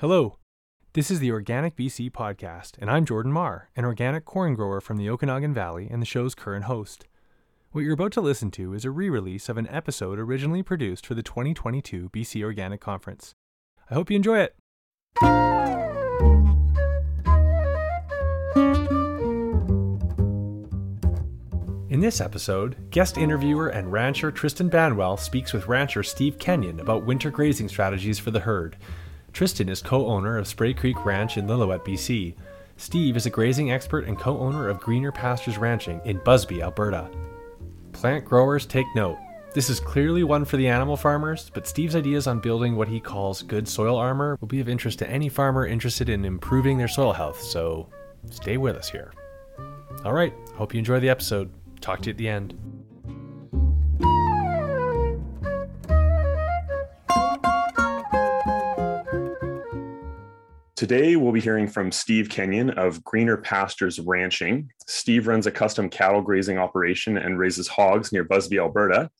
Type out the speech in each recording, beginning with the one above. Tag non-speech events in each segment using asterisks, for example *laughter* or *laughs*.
Hello. This is the Organic BC podcast, and I'm Jordan Marr, an organic corn grower from the Okanagan Valley and the show's current host. What you're about to listen to is a re release of an episode originally produced for the 2022 BC Organic Conference. I hope you enjoy it. In this episode, guest interviewer and rancher Tristan Banwell speaks with rancher Steve Kenyon about winter grazing strategies for the herd. Tristan is co owner of Spray Creek Ranch in Lillooet, BC. Steve is a grazing expert and co owner of Greener Pastures Ranching in Busby, Alberta. Plant growers take note. This is clearly one for the animal farmers, but Steve's ideas on building what he calls good soil armor will be of interest to any farmer interested in improving their soil health, so stay with us here. All right, hope you enjoy the episode. Talk to you at the end. Today, we'll be hearing from Steve Kenyon of Greener Pastures Ranching. Steve runs a custom cattle grazing operation and raises hogs near Busby, Alberta.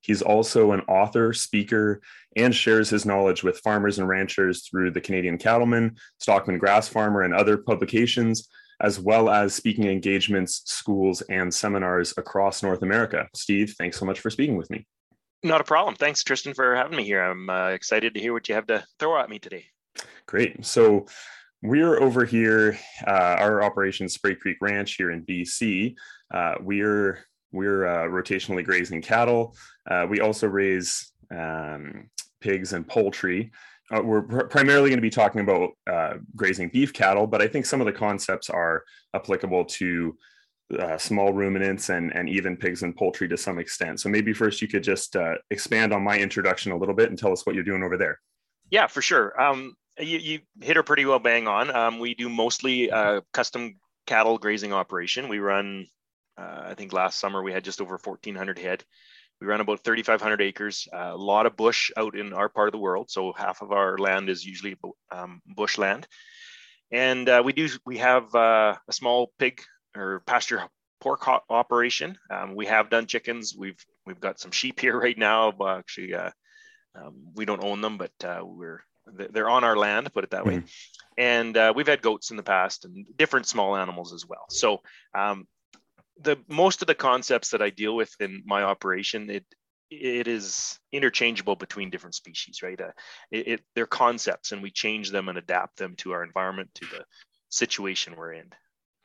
He's also an author, speaker, and shares his knowledge with farmers and ranchers through the Canadian Cattlemen, Stockman Grass Farmer, and other publications, as well as speaking engagements, schools, and seminars across North America. Steve, thanks so much for speaking with me. Not a problem. Thanks, Tristan, for having me here. I'm uh, excited to hear what you have to throw at me today. Great. So we're over here, uh, our operation Spray Creek Ranch here in BC. Uh, we're we're uh, rotationally grazing cattle. Uh, we also raise um, pigs and poultry. Uh, we're pr- primarily going to be talking about uh, grazing beef cattle, but I think some of the concepts are applicable to small ruminants and, and even pigs and poultry to some extent. So maybe first you could just expand on my introduction a little bit and tell us what you're doing over there. Yeah, for sure. Um, you, you hit her pretty well bang on. Um, we do mostly uh, custom cattle grazing operation. We run, uh, I think last summer we had just over 1,400 head. We run about 3,500 acres, uh, a lot of bush out in our part of the world. So half of our land is usually um, bush land. And uh, we do, we have uh, a small pig or pasture pork operation. Um, we have done chickens. We've, we've got some sheep *laughs* here right now. Actually, uh, um, we don't own them, but we're they're on our land, put it that way. Mm-hmm. And uh, we've had goats in the past and different small animals as well. So um, the most of the concepts that I deal with in my operation, it it is interchangeable between different species, right? Uh, it, it, they're concepts, and we change them and adapt them to our environment, to the situation we're in.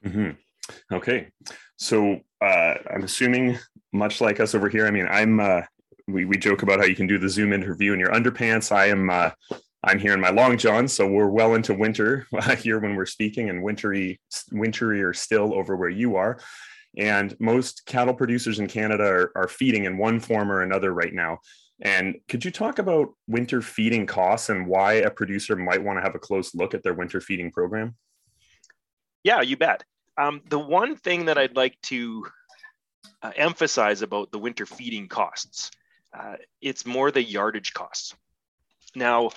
Mm-hmm. Okay, so uh, I'm assuming, much like us over here, I mean, I'm. Uh, we, we joke about how you can do the Zoom interview in your underpants. I am uh, I'm here in my long john, so we're well into winter *laughs* here when we're speaking, and wintry, wintry or still over where you are. And most cattle producers in Canada are, are feeding in one form or another right now. And could you talk about winter feeding costs and why a producer might want to have a close look at their winter feeding program? Yeah, you bet. Um, the one thing that I'd like to uh, emphasize about the winter feeding costs, uh, it's more the yardage costs. Now,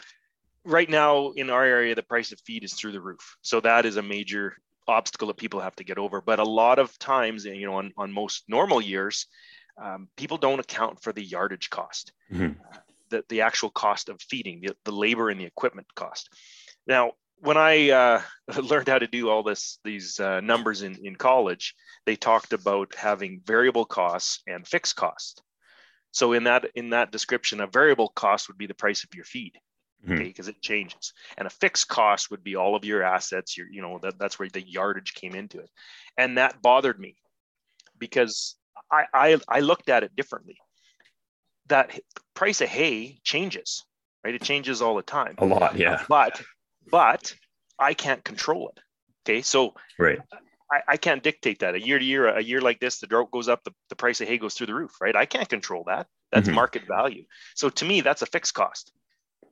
right now in our area, the price of feed is through the roof. So that is a major obstacle that people have to get over. But a lot of times, you know, on, on most normal years, um, people don't account for the yardage cost, mm-hmm. the, the actual cost of feeding, the, the labor and the equipment cost. Now, when I uh, *laughs* learned how to do all this, these uh, numbers in, in college, they talked about having variable costs and fixed costs. So in that in that description, a variable cost would be the price of your feed. Okay because it changes. And a fixed cost would be all of your assets your you know that, that's where the yardage came into it. And that bothered me because I, I i looked at it differently. That price of hay changes right? It changes all the time. A lot yeah. But but i can't control it okay? So right. I, I can't dictate that. A year to year a year like this the drought goes up the, the price of hay goes through the roof right? I can't control that. That's mm-hmm. market value. So to me that's a fixed cost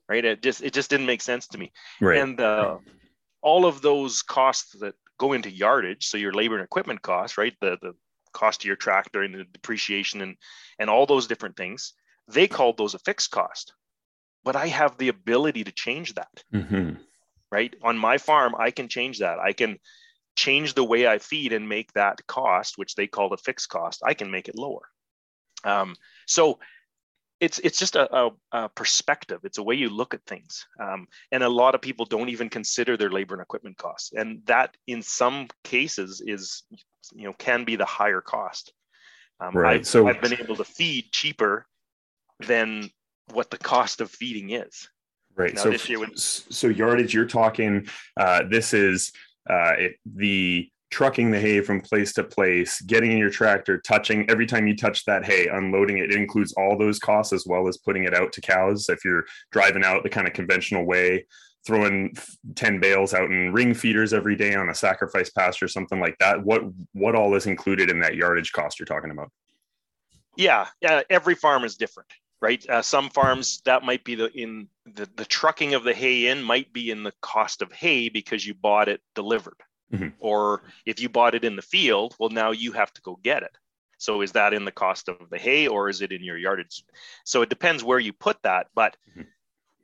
right? It just it just didn't make sense to me. Right. And uh, all of those costs that go into yardage, so your labor and equipment costs, right? The the cost of your tractor and the depreciation and and all those different things, they called those a fixed cost. But I have the ability to change that. Mm-hmm. Right on my farm, I can change that. I can change the way I feed and make that cost, which they call the fixed cost, I can make it lower. Um, so it's it's just a, a, a, perspective. It's a way you look at things, um, and a lot of people don't even consider their labor and equipment costs, and that in some cases is you know can be the higher cost. Um, right. I've, so I've been able to feed cheaper than what the cost of feeding is. Right. Now, so would... so yardage. You're talking. Uh, this is uh, it, the trucking the hay from place to place, getting in your tractor, touching every time you touch that hay, unloading it, it includes all those costs as well as putting it out to cows. If you're driving out the kind of conventional way, throwing 10 bales out in ring feeders every day on a sacrifice pasture, something like that, what what all is included in that yardage cost you're talking about? Yeah, yeah, every farm is different right? Uh, some farms that might be the in the, the trucking of the hay in might be in the cost of hay because you bought it delivered. Mm-hmm. Or if you bought it in the field, well, now you have to go get it. So is that in the cost of the hay or is it in your yardage? So it depends where you put that, but mm-hmm.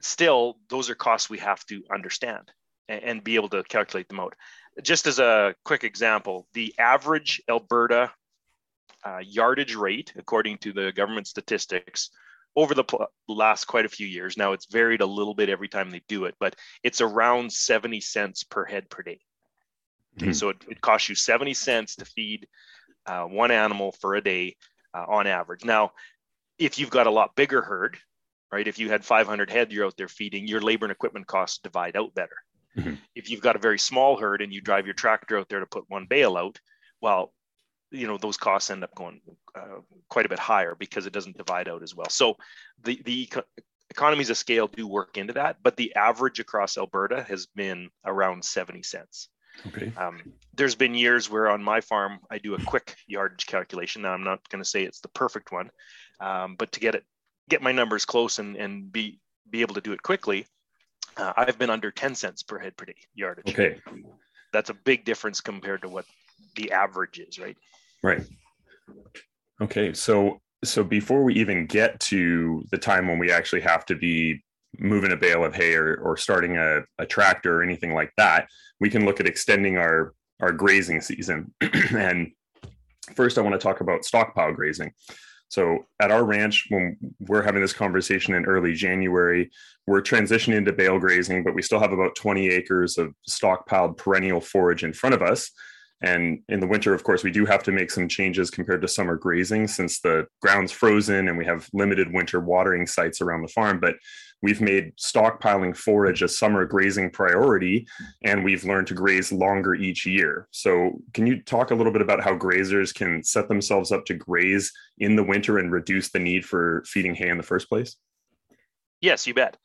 still, those are costs we have to understand and, and, be able to calculate them out. Just as a quick example, the average Alberta uh, yardage rate, according to the government statistics, over the pl- last quite a few years, now it's varied a little bit every time they do it, but it's around 70 cents per head per day. Okay, mm-hmm. so it, it, costs you 70 cents to feed uh, one animal for a day uh, on average. Now, if you've got a lot bigger herd, right, if you had 500 head you're out there feeding, your labor and equipment costs divide out better. Mm-hmm. If you've got a very small herd and you drive your tractor out there to put one bale out, well, you know those costs end up going uh, quite a bit higher because it doesn't divide out as well. So the the eco- economies of scale do work into that, but the average across Alberta has been around 70 cents. Okay. Um, there's been years where on my farm I do a quick yardage calculation. Now I'm not going to say it's the perfect one, um, but to get it, get my numbers close and and be be able to do it quickly, uh, I've been under 10 cents per head per day yardage. Okay. That's a big difference compared to what the average is, right? Right. Okay. So so before we even get to the time when we actually have to be moving a bale of hay or, or starting a, a tractor or anything like that, we can look at extending our our grazing season. *clears throat* and first, I want to talk about stockpile grazing. So at our ranch, when we're having this conversation in early January, we're transitioning to bale grazing, but we still have about 20 acres of stockpiled perennial forage in front of us. And in the winter, of course, we do have to make some changes compared to summer grazing since the ground's frozen and we have limited winter watering sites around the farm. But we've made stockpiling forage a summer grazing priority and we've learned to graze longer each year. So, can you talk a little bit about how grazers can set themselves up to graze in the winter and reduce the need for feeding hay in the first place? Yes, you bet.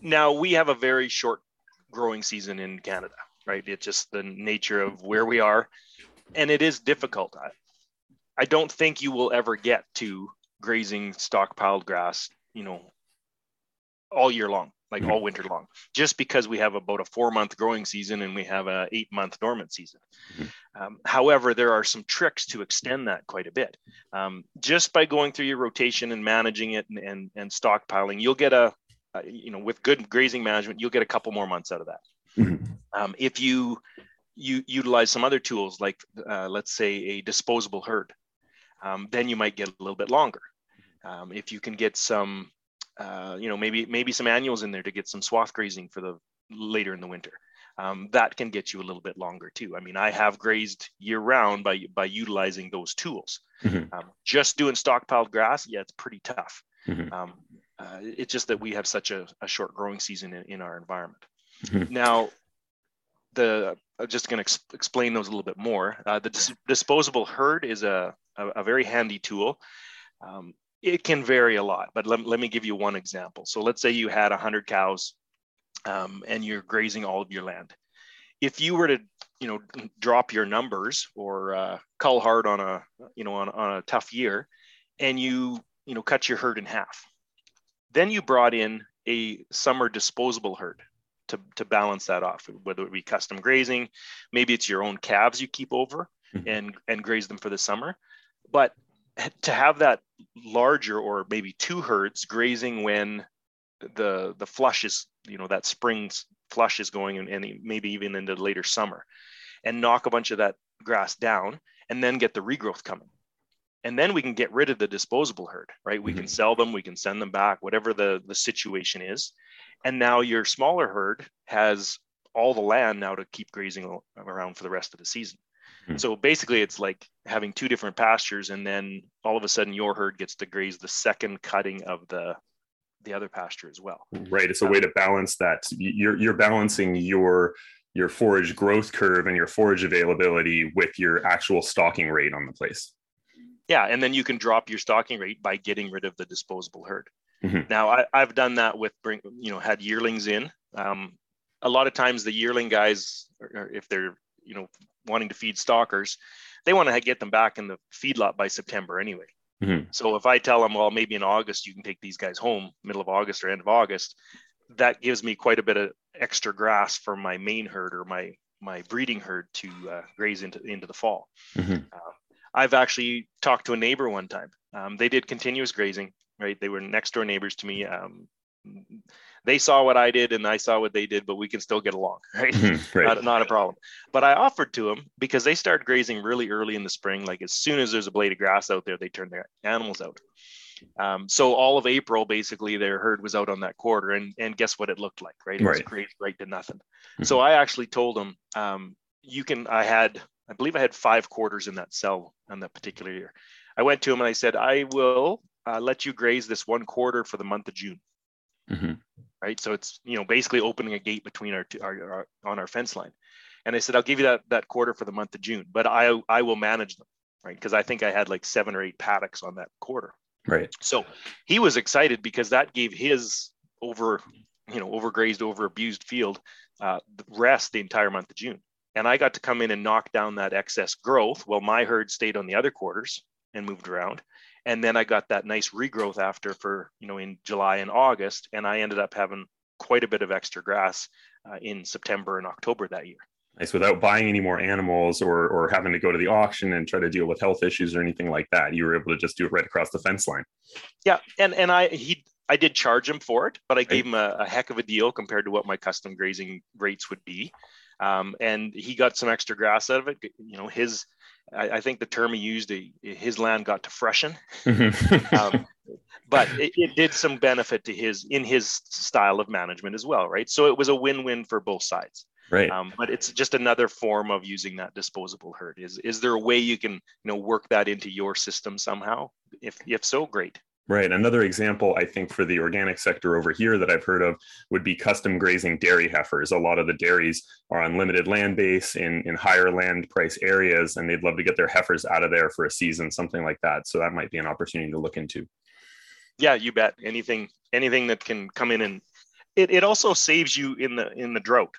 Now, we have a very short growing season in Canada right? It's just the nature of where we are. And it is difficult. I, I don't think you will ever get to grazing stockpiled grass, you know, all year long, like mm-hmm. all winter long, just because we have about a four month growing season and we have a eight month dormant season. Mm-hmm. Um, however, there are some tricks to extend that quite a bit. Um, just by going through your rotation and managing it and, and, and stockpiling, you'll get a, a, you know, with good grazing management, you'll get a couple more months out of that. Mm-hmm. Um, if you you utilize some other tools like uh, let's say a disposable herd, um, then you might get a little bit longer. Um, if you can get some, uh, you know, maybe maybe some annuals in there to get some swath grazing for the later in the winter. Um, that can get you a little bit longer too. I mean, I have grazed year round by by utilizing those tools. Mm-hmm. Um, just doing stockpiled grass, yeah, it's pretty tough. Mm-hmm. Um, uh, it's just that we have such a, a short growing season in, in our environment. Mm-hmm. Now, the I'm just going to ex- explain those a little bit more. Uh, the dis- disposable herd is a, a, a very handy tool. Um, it can vary a lot, but let, let me give you one example. So let's say you had 100 cows um, and you're grazing all of your land. If you were to, you know, drop your numbers or uh, cull hard on a, you know, on, on a tough year, and you, you know, cut your herd in half, then you brought in a summer disposable herd to, to balance that off, whether it be custom grazing, maybe it's your own calves you keep over mm-hmm. and, and graze them for the summer. But to have that larger or maybe two herds grazing when the the flush is, you know, that spring flush is going and, and maybe even into later summer and knock a bunch of that grass down and then get the regrowth coming. And then we can get rid of the disposable herd right? We mm-hmm. can sell them we can send them back whatever the the situation is. And now your smaller herd has all the land now to keep grazing around for the rest of the season mm-hmm. so basically it's like having two different pastures and then all of a sudden your herd gets to graze the second cutting of the the other pasture as well right it's a um, way to balance that you're you're balancing your your forage growth curve and your forage availability with your actual stocking rate on the place yeah, and then you can drop your stocking rate by getting rid of the disposable herd. Mm-hmm. Now, I, I've done that with bring, you know, had yearlings in. Um, a lot of times, the yearling guys, if they're you know wanting to feed stockers, they want to get them back in the feedlot by September anyway. Mm-hmm. So if I tell them, well, maybe in August you can take these guys home, middle of August or end of August, that gives me quite a bit of extra grass for my main herd or my my breeding herd to uh, graze into into the fall. Mm-hmm. Uh, I've actually talked to a neighbor one time. Um, they did continuous grazing, right? They were next door neighbors to me. Um, they saw what I did and I saw what they did, but we can still get along, *laughs* right? Mm-hmm, right. Not, not, a problem. But I offered to them because they start grazing really early in the spring. Like as soon as there's a blade of grass out there, they turn their animals out. Um, so all of April, basically, their herd was out on that quarter, and and guess what it looked like, right? It right. was grazed right to nothing. Mm-hmm. So I actually told them, um, you can. I had I believe I had five quarters in that cell on that particular year. I went to him and I said, I will uh, let you graze this one quarter for the month of June. Mm-hmm. Right. So it's, you know, basically opening a gate between our, two, our, our, on our fence line. And I said, I'll give you that, that quarter for the month of June, but I, I will manage them. Right. Cause I think I had like seven or eight paddocks on that quarter. Right. So he was excited because that gave his over, you know, overgrazed, over abused field uh, rest the entire month of June and I got to come in and knock down that excess growth while my herd stayed on the other quarters and moved around. And then I got that nice regrowth after for, you know, in July and August. And I ended up having quite a bit of extra grass uh, in September and October that year. Nice without buying any more animals or, or having to go to the auction and try to deal with health issues or anything like that. You were able to just do it right across the fence line. Yeah. And, and I, he, I did charge him for it, but I gave him a, a heck of a deal compared to what my custom grazing rates would be um, and he got some extra grass out of it. You know, his I, I think the term he used, his land got to freshen, um, but it, it, did some benefit to his in his style of management as well, right? So it was a win-win for both sides. Right. Um, but it's just another form of using that disposable herd. Is is there a way you can you know work that into your system somehow? If if so, great. Right. Another example, I think, for the organic sector over here that I've heard of would be custom grazing dairy heifers. A lot of the dairies are on limited land base in, in higher land price areas, and they'd love to get their heifers out of there for a season, something like that. So that might be an opportunity to look into. Yeah, you bet. Anything, anything that can come in and it, it also saves you in the in the drought.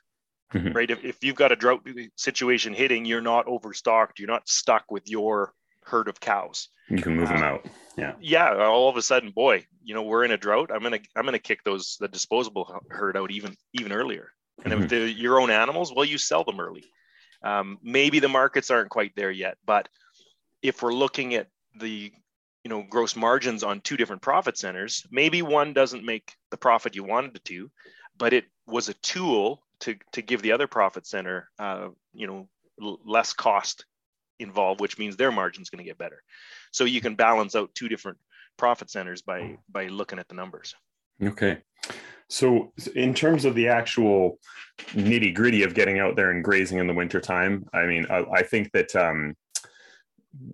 Mm-hmm. Right. If, if you've got a drought situation hitting, you're not overstocked, you're not stuck with your herd of cows. You can move uh, them out. Yeah. Yeah. All of a sudden, boy, you know, we're in a drought. I'm gonna I'm gonna kick those the disposable herd out even even earlier. And mm-hmm. if they're your own animals, well, you sell them early. Um, maybe the markets aren't quite there yet, but if we're looking at the you know gross margins on two different profit centers, maybe one doesn't make the profit you wanted it to, but it was a tool to to give the other profit center uh, you know less cost involved, which means their margin's going to get better. So you can balance out two different profit centers by by looking at the numbers. Okay. So in terms of the actual nitty gritty of getting out there and grazing in the wintertime, I mean, I, I think that um,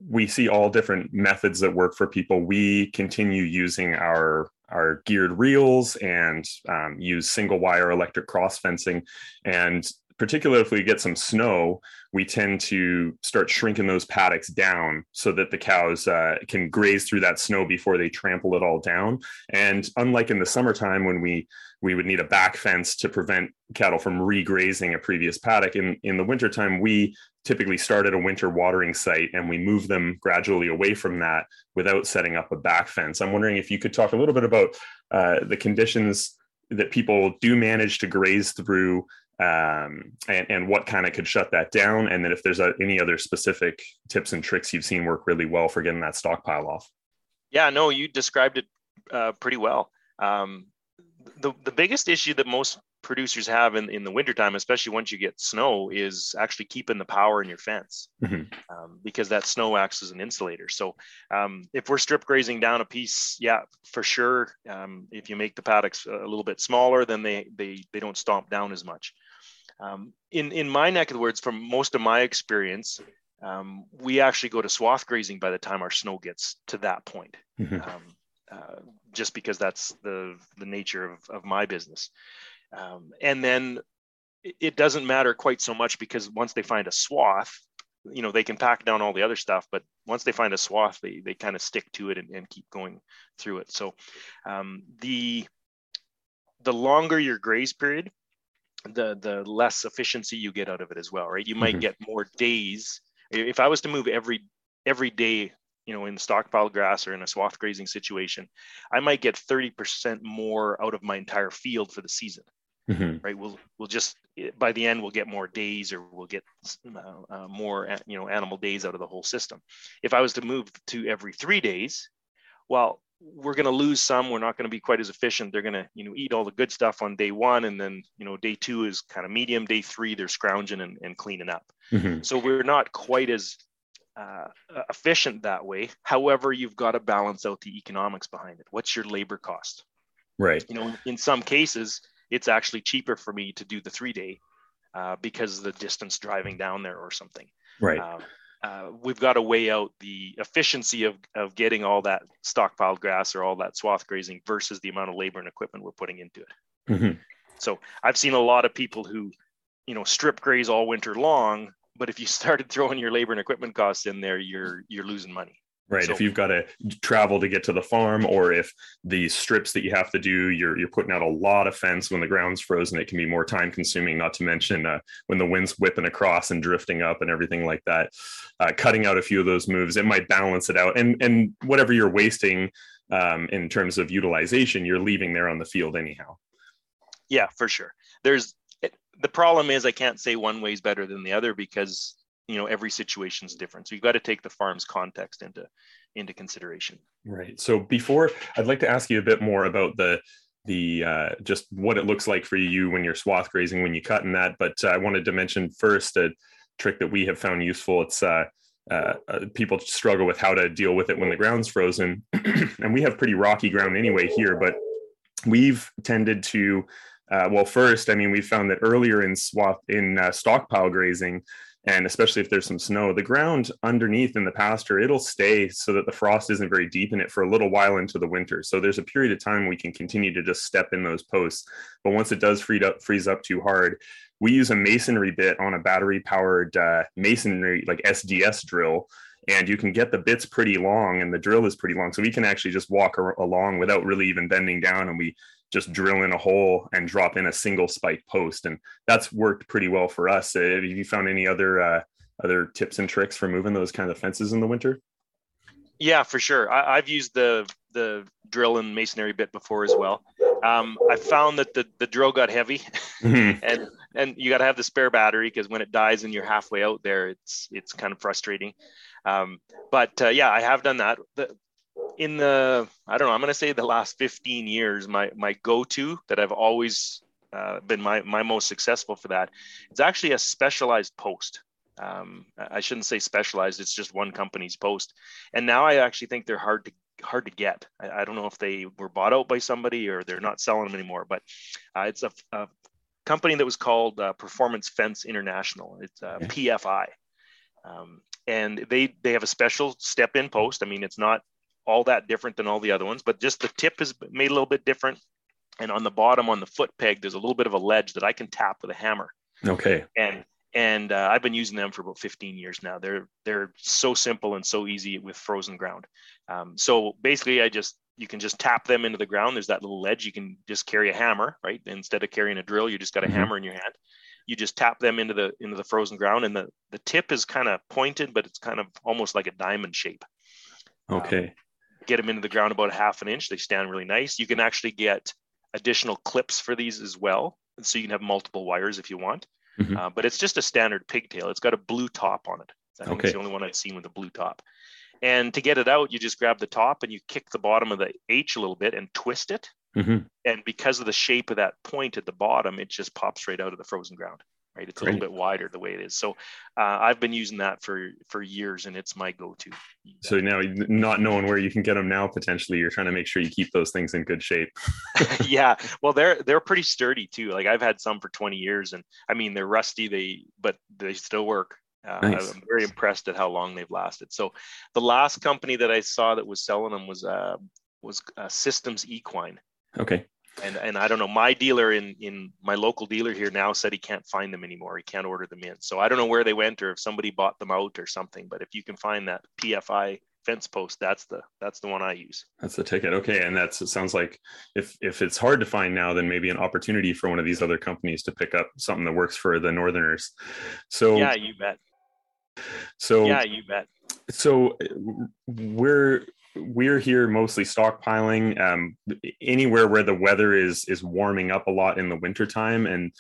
we see all different methods that work for people. We continue using our our geared reels and um, use single wire electric cross fencing. And particularly if we get some snow, we tend to start shrinking those paddocks down so that the cows uh, can graze through that snow before they trample it all down. And unlike in the summertime when we we would need a back fence to prevent cattle from regrazing a previous paddock, in in the wintertime we typically start at a winter watering site and we move them gradually away from that without setting up a back fence. I'm wondering if you could talk a little bit about uh, the conditions that people do manage to graze through um, and, and what kind of could shut that down. And then if there's a, any other specific tips and tricks you've seen work really well for getting that stockpile off. Yeah, no, you described it uh, pretty well. Um, the, the biggest issue that most producers have in, in the wintertime, especially once you get snow, is actually keeping the power in your fence Mhm. um, because that snow acts as an insulator. So um, if we're strip grazing down a piece, yeah, for sure. Um, if you make the paddocks a little bit smaller, then they they they don't stomp down as much. Um, in in my neck of the woods, from most of my experience, um, we actually go to swath grazing by the time our snow gets to that point Mhm. Uh, just because that's the the nature of, of my business. Um, and then it, doesn't matter quite so much because once they find a swath, you know, they can pack down all the other stuff, but once they find a swath, they, they kind of stick to it and, and keep going through it. So um, the the longer your graze period, the the less efficiency you get out of it as well, right? You might Mhm. get more days. If I was to move every every day, you know, in stockpile grass or in a swath grazing situation, I might get 30% more out of my entire field for the season, Mhm. right? We'll we'll just by the end we'll get more days or we'll get uh, uh, more uh, you know animal days out of the whole system. If I was to move to every three days, well, we're going to lose some. We're not going to be quite as efficient. They're going to you know eat all the good stuff on day one, and then you know day two is kind of medium. Day three they're scrounging and, and cleaning up. Mhm. So we're not quite as uh, efficient that way. However, you've got to balance out the economics behind it. What's your labor cost? Right. You know, in some cases, it's actually cheaper for me to do the three day uh, because of the distance driving down there or something. Right. Uh, uh, we've got to weigh out the efficiency of, of getting all that stockpiled grass or all that swath grazing versus the amount of labor and equipment we're putting into it. Mhm. So I've seen a lot of people who, you know, strip graze all winter long, but if you *laughs* started throwing your labor and equipment costs in there, you're you're losing money. Right. So- if you've got to travel to get to the farm, or if the strips that you have to do, you're you're putting out a lot of fence when the ground's frozen. It can be more time consuming. Not to mention uh, when the wind's whipping across and drifting up and everything like that. Uh, cutting out a few of those moves, it might balance it out. And and whatever you're wasting um, in terms of utilization, you're leaving there on the field anyhow. Yeah, for sure. There's the problem is I can't say one way is better than the other because you know every situation is different. So you've got to take the farm's context into into consideration. Right. So before, I'd like to ask you a bit more about the the uh, just what it looks like for you when you're swath grazing when you cut in that. But uh, I wanted to mention first a trick that we have found useful. It's uh, uh, uh, people struggle with how to deal with it when the ground's frozen, *clears throat* and we have pretty rocky ground anyway here. But we've tended to uh, well, first, I mean, we found that earlier in swath in uh, stockpile grazing, and especially if there's some snow, the ground underneath in the pasture it'll stay so that the frost isn't very deep in it for a little while into the winter. So there's a period of time we can continue to just step in those posts. But once it does freeze up, freeze up too hard, we use a masonry bit on a battery powered uh, masonry like SDS drill. And you can get the bits pretty long, and the drill is pretty long. So we can actually just walk along without really even bending down, and we just drill in a hole and drop in a single spike post, and that's worked pretty well for us. Uh, have you found any other uh, other tips and tricks for moving those kind of fences in the winter? Yeah, for sure. I, I've used the the drill and masonry bit before as well. Um, I found that the the drill got heavy, Mhm. *laughs* and and you got to have the spare battery because when it dies and you're halfway out there, it's it's kind of frustrating. Um, but uh, yeah, I have done that. The, in the I don't know, I'm going to say the last 15 years, my my go-to that I've always uh, been my my most successful for that. It's actually a specialized post. Um, I shouldn't say specialized; it's just one company's post. And now I actually think they're hard to hard to get. I, I don't know if they were bought out by somebody or they're not selling them anymore. But uh, it's a, a company that was called uh, Performance Fence International. It's uh, PFI, um, and they they have a special step in post. I mean, it's not all that different than all the other ones, but just the tip is made a little bit different. And on the bottom, on the foot peg, there's a little bit of a ledge that I can tap with a hammer. Okay. And and uh, I've been using them for about 15 years now. They're they're so simple and so easy with frozen ground. Um, so basically, I just you can just tap them into the ground. There's that little ledge. You can just carry a hammer, right? Instead of carrying a drill, you just got a Mhm. hammer in your hand. You just tap them into the into the frozen ground, and the the tip is kind of pointed, but it's kind of almost like a diamond shape. Okay. Get them into the ground about a half an inch. They stand really nice. You can actually get additional clips for these as well, so you can have multiple wires if you want. Mhm. Uh, but it's just a standard pigtail. It's got a blue top on it. I think Okay. it's the only one I've seen with a blue top. And to get it out, you just grab the top and you kick the bottom of the H a little bit and twist it. Mhm. And because of the shape of that point at the bottom, it just pops right out of the frozen ground. Right, it's a little bit wider the way it is. So uh, I've been using that for for years, and it's my go-to. So now, not knowing where you can get them now, potentially, you're trying to make sure you keep those things in good shape. *laughs* yeah, well, they're they're pretty sturdy too. Like I've had some for 20 years, and I mean they're rusty, they but they still work. Uh, Nice. I'm very impressed at how long they've lasted. So the last company that I saw that was selling them was uh, was uh, Systems Equine. Okay. And and I don't know. My dealer in in my local dealer here now said he can't find them anymore. He can't order them in. So I don't know where they went or if somebody bought them out or something. But if you can find that PFI fence post, that's the that's the one I use. That's the ticket. Okay, and that's it. Sounds like if if it's hard to find now, then maybe an opportunity for one of these other companies to pick up something that works for the Northerners. So Yeah, you bet. so Yeah, you bet. so uh, we're we're here mostly stockpiling um, anywhere where the weather is is warming up a lot in the wintertime and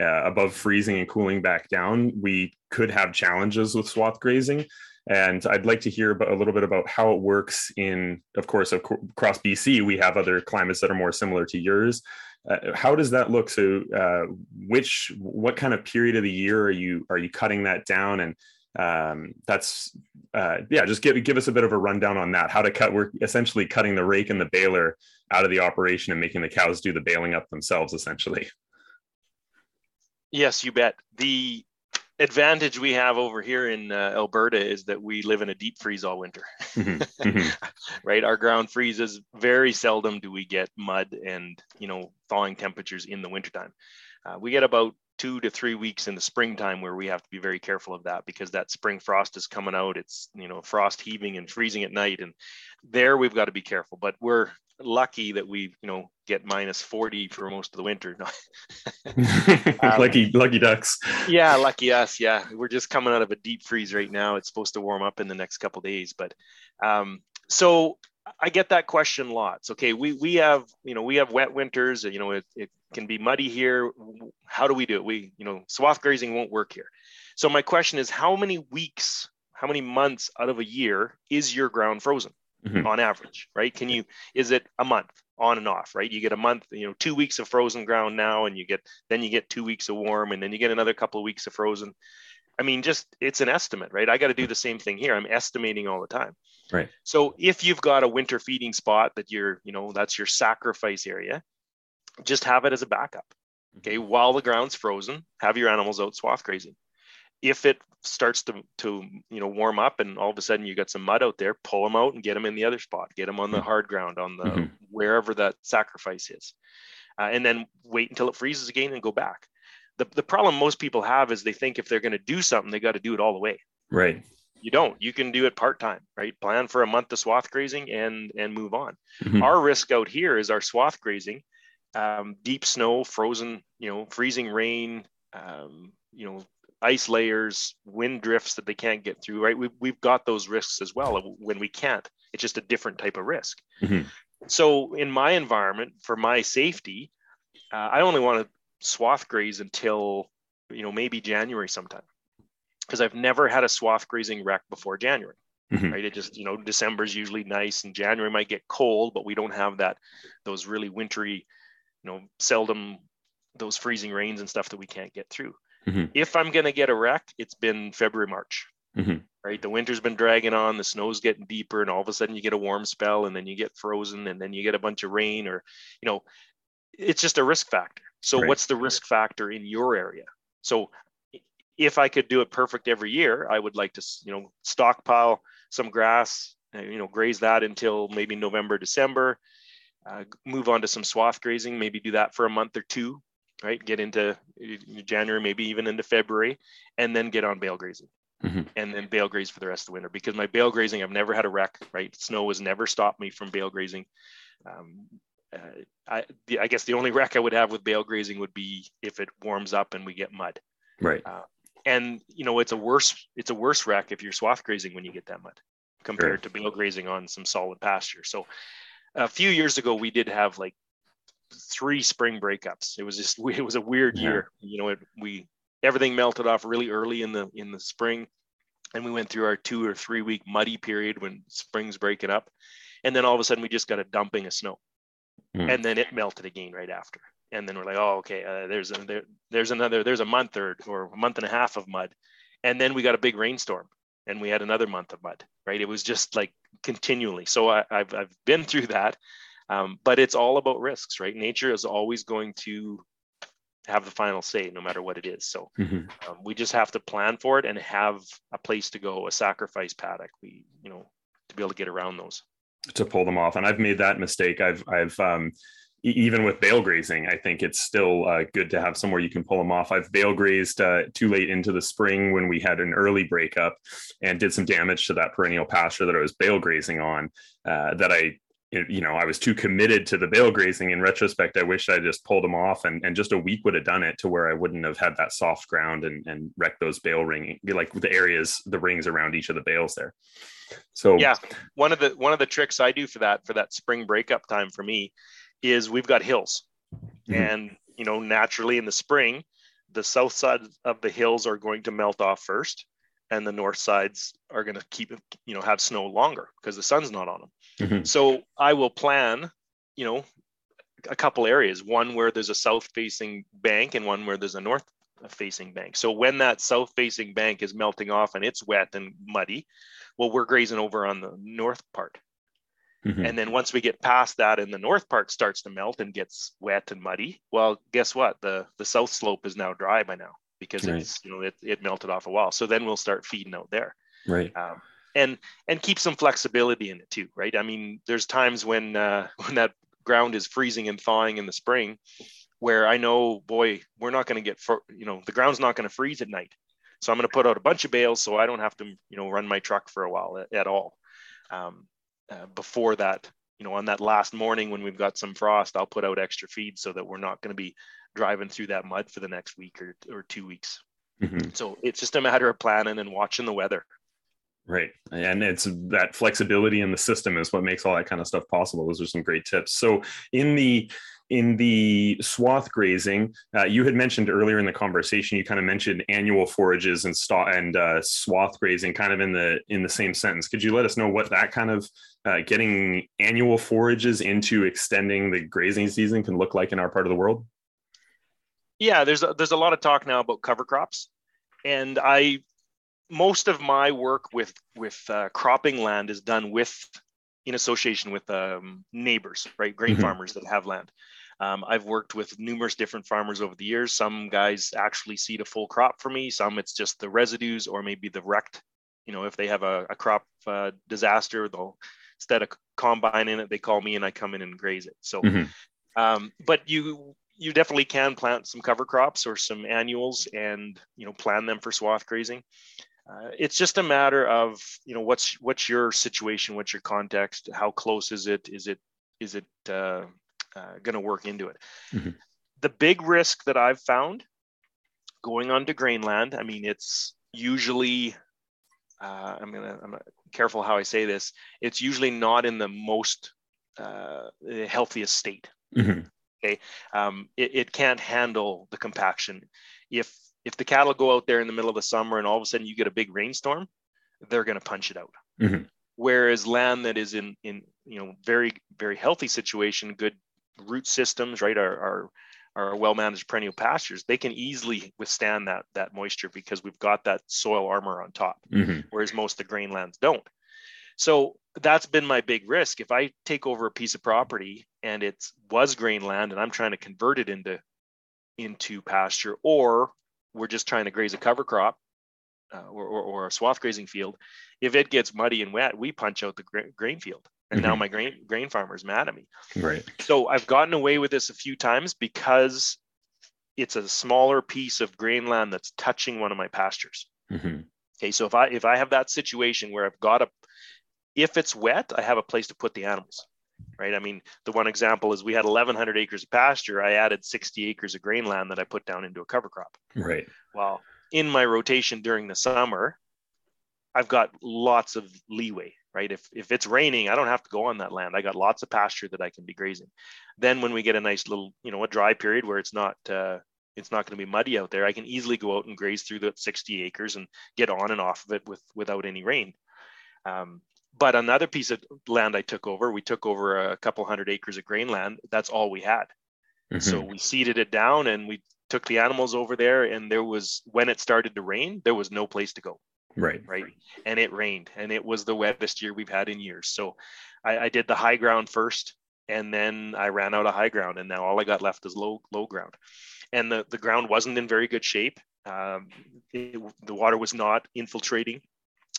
uh, above freezing and cooling back down we could have challenges with swath grazing. And i'd like to hear about, a little bit about how it works in of course across bc we have other climates that are more similar to yours. Uh, how does that look? So uh, which what kind of period of the year are you are you cutting that down? And um, that's uh, yeah, just give give us a bit of a rundown on that. How to cut? We're essentially cutting the rake and the baler out of the operation and making the cows do the baling up themselves, essentially. Yes, you bet. The advantage we have over here in uh, Alberta is that we live in a deep freeze all winter. Mhm, *laughs* mhm. right our ground freezes very seldom do we get mud and you know thawing temperatures in the wintertime uh, we get about two to three weeks in the springtime where we have to be very careful of that because that spring frost is coming out. It's you know frost heaving and freezing at night and there we've got to be careful. But we're lucky that we you know get minus 40 for most of the winter. *laughs* *laughs* Lucky lucky ducks. yeah lucky us. Yeah we're just coming out of a deep freeze right now. It's supposed to warm up in the next couple days but um, so i get that question lots. Okay we we have you know we have wet winters you know it, it can be muddy here. How do we do it? We you know swath grazing won't work here. So my question is how many weeks how many months out of a year is your ground frozen Mhm. on average right? Can you is it a month on and off right? You get a month you know two weeks of frozen ground now and you get then you get two weeks of warm and then you get another couple of weeks of frozen i mean just it's an estimate right? I got to do the same thing here. I'm estimating all the time. Right. so if you've got a winter feeding spot that you're you know that's your sacrifice area just have it as a backup okay? While the ground's frozen have your animals out swath grazing. If it starts to to you know warm up and all of a sudden you got some mud out there pull them out and get them in the other spot. Get them on the Mhm. hard ground on the Mhm. wherever that sacrifice is. Uh, and then wait until it freezes again and go back the, the problem most people have is they think if they're going to do something they got to do it all the way. Right. you don't. You can do it part-time right? Plan for a month of swath grazing and and move on. Mhm. our risk out here is our swath grazing um, deep snow frozen you know freezing rain um, you know ice layers wind drifts that they can't get through right? We've, we've got those risks as well when we can't. It's just a different type of risk. Mhm. so in my environment for my safety uh, i only want to swath graze until you know maybe january sometime because i've never had a swath grazing wreck before january Mhm. right? It just, you know, December is usually nice and January might get cold, but we don't have that, those really wintry, you know, seldom those freezing rains and stuff that we can't get through. Mhm. If I'm going to get a wreck, it's been February, March, Mhm. right? The winter's been dragging on, the snow's getting deeper, and all of a sudden you get a warm spell and then you get frozen and then you get a bunch of rain or, you know, it's just a risk factor. So what's the risk factor in your area? So if I could do it perfect every year, I would like to, you know, stockpile some grass, uh, you know, graze that until maybe November, December, uh, move on to some swath grazing, maybe do that for a month or two, right? Get into January, maybe even into February, and then get on bale grazing. Mhm. And then bale graze for the rest of the winter because my bale grazing, I've never had a wreck, right? Snow has never stopped me from bale grazing. Um, uh, I, the, I guess the only wreck I would have with bale grazing would be if it warms up and we get mud. Right. and you know it's a worse it's a worse wreck if you're swath grazing when you get that mud compared to bale grazing on some solid pasture. So a few years ago we did have like three spring breakups. It was just *laughs* it was a weird Yeah. year. You know it, we everything melted off really early in the in the spring and we went through our two or three week muddy period when spring's breaking up and then all of a sudden we just got a dumping of snow mm. and then it melted again right after. And then we're like, oh, okay, uh, there's a, there, there's another, there's a month or or a month and a half of mud, and then we got a big rainstorm, and we had another month of mud. Right? It was just like continually. So I, have I've been through that, um, but it's all about risks, right? Nature is always going to have the final say no matter what it is so mm-hmm. um, we just have to plan for it and have a place to go a sacrifice paddock we you know to be able to get around those to pull them off and i've made that mistake i've i've um, even with bale grazing i think it's still uh, good to have somewhere you can pull them off i've bale grazed uh, too late into the spring when we had an early breakup and did some damage to that perennial pasture that i was bale grazing on uh, that i you know, I was too committed to the bale grazing. In retrospect, I wish I just pulled them off and, and just a week would have done it to where I wouldn't have had that soft ground and, and wrecked those bale ring, like the areas, the rings around each of the bales there. So yeah, one of the, one of the tricks I do for that, for that spring breakup time for me is we've got hills mm-hmm. and, you know, naturally in the spring, the south side of the hills are going to melt off first and the north sides are going to keep you know have snow longer because the sun's not on them mm-hmm. so i will plan you know a couple areas one where there's a south facing bank and one where there's a north facing bank so when that south facing bank is melting off and it's wet and muddy well we're grazing over on the north part mm-hmm. and then once we get past that and the north part starts to melt and gets wet and muddy well guess what the the south slope is now dry by now because right. it's you know it, it melted off a while. So then we'll start feeding out there. Right. Um, and and keep some flexibility in it too, right? I mean, there's times when uh, *laughs* when that ground is freezing and thawing in the spring, where I know, boy, we're not going to get, for, you know, the ground's not going to freeze at night. So I'm going to put out a bunch of bales so I don't have to, you know, run my truck for a while at, at all. Um, uh, before that, you know, on that last morning when we've got some frost, I'll put out extra feed so that we're not going to be driving through that mud for the next week or, or two weeks. Mm-hmm. So it's just a matter of planning and watching the weather. Right. And it's that flexibility in the system is what makes all that kind of stuff possible. Those are some great tips. So in the in the swath grazing, uh, you had mentioned earlier in the conversation, you kind of mentioned annual forages and st- and uh, swath grazing, kind of in the in the same sentence. Could you let us know what that kind of uh, getting annual forages into extending the grazing season can look like in our part of the world? Yeah, there's a, there's a lot of talk now about cover crops, and I most of my work with with uh, cropping land is done with in association with um, neighbors, right? Grain mm-hmm. farmers that have land. Um, I've worked with numerous different farmers over the years. Some guys actually seed a full crop for me. Some it's just the residues or maybe the wrecked. You know, if they have a, a crop uh, disaster, they'll instead of combining it, they call me and I come in and graze it. So, mm-hmm. um, but you you definitely can plant some cover crops or some annuals and you know plan them for swath grazing. Uh, it's just a matter of you know what's what's your situation, what's your context, how close is it? Is it is it uh, uh, going to work into it? Mm-hmm. The big risk that I've found going on onto grainland, I mean, it's usually uh, I'm gonna I'm careful how I say this. It's usually not in the most uh, healthiest state. Mm-hmm. Okay, um, it, it can't handle the compaction. If if the cattle go out there in the middle of the summer and all of a sudden you get a big rainstorm, they're going to punch it out. Mm-hmm. Whereas land that is in in you know very very healthy situation, good root systems, right, are are, are well managed perennial pastures, they can easily withstand that that moisture because we've got that soil armor on top. Mm-hmm. Whereas most of the grain lands don't. So that's been my big risk. If I take over a piece of property and it was grain land and I'm trying to convert it into into pasture, or we're just trying to graze a cover crop uh, or, or, or, a swath grazing field, if it gets muddy and wet, we punch out the gra- grain field. And mm-hmm. now my grain grain farmer is mad at me. Right. So I've gotten away with this a few times because it's a smaller piece of grain land that's touching one of my pastures. Mm-hmm. Okay, so if I if I have that situation where I've got a if it's wet, I have a place to put the animals, right? I mean, the one example is we had 1,100 acres of pasture. I added 60 acres of grain land that I put down into a cover crop. Right. Well, in my rotation during the summer, I've got lots of leeway, right? If, if it's raining, I don't have to go on that land. I got lots of pasture that I can be grazing. Then when we get a nice little, you know, a dry period where it's not, uh, it's not going to be muddy out there. I can easily go out and graze through the 60 acres and get on and off of it with without any rain. Um, but another piece of land I took over, we took over a couple hundred acres of grain land. That's all we had. Mm-hmm. So we seeded it down and we took the animals over there. And there was, when it started to rain, there was no place to go. Right. Right. And it rained and it was the wettest year we've had in years. So I, I did the high ground first and then I ran out of high ground. And now all I got left is low, low ground. And the, the ground wasn't in very good shape. Um, it, the water was not infiltrating.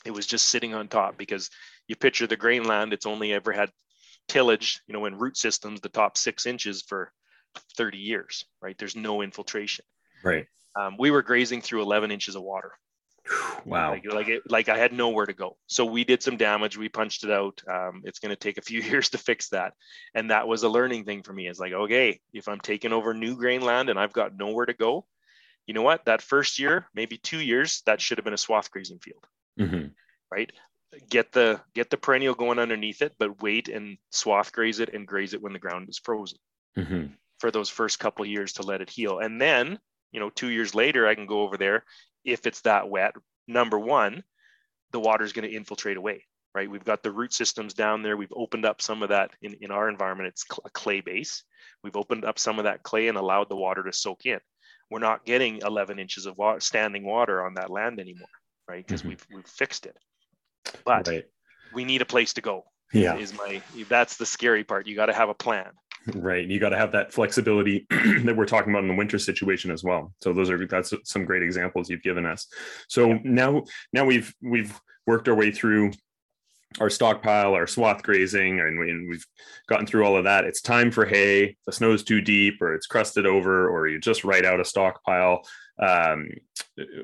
It was just sitting on top because you picture the grain land, it's only ever had tillage, you know, in root systems, the top six inches for 30 years, right? There's no infiltration. Right. Um, we were grazing through 11 inches of water. Wow. Like, like, it, like I had nowhere to go. So we did some damage. We punched it out. Um, it's going to take a few *laughs* years to fix that. And that was a learning thing for me. It's like, okay, if I'm taking over new grain land and I've got nowhere to go, you know what? That first year, maybe two years, that should have been a swath grazing field. Mm-hmm. Right get the get the perennial going underneath it, but wait and swath graze it and graze it when the ground is frozen mm-hmm. for those first couple years to let it heal. And then, you know, two years later, I can go over there if it's that wet. Number one, the water is going to infiltrate away. Right, we've got the root systems down there. We've opened up some of that in, in our environment. It's a clay base. We've opened up some of that clay and allowed the water to soak in. We're not getting 11 inches of water, standing water on that land anymore, right? Because mm-hmm. we've we've fixed it but right. we need a place to go yeah is my that's the scary part you got to have a plan right you got to have that flexibility *clears throat* that we're talking about in the winter situation as well so those are that's some great examples you've given us so yeah. now now we've we've worked our way through our stockpile, our swath grazing, and, we, have gotten through all of that. It's time for hay. The snow's too deep, or it's crusted over, or you just write out a stockpile um,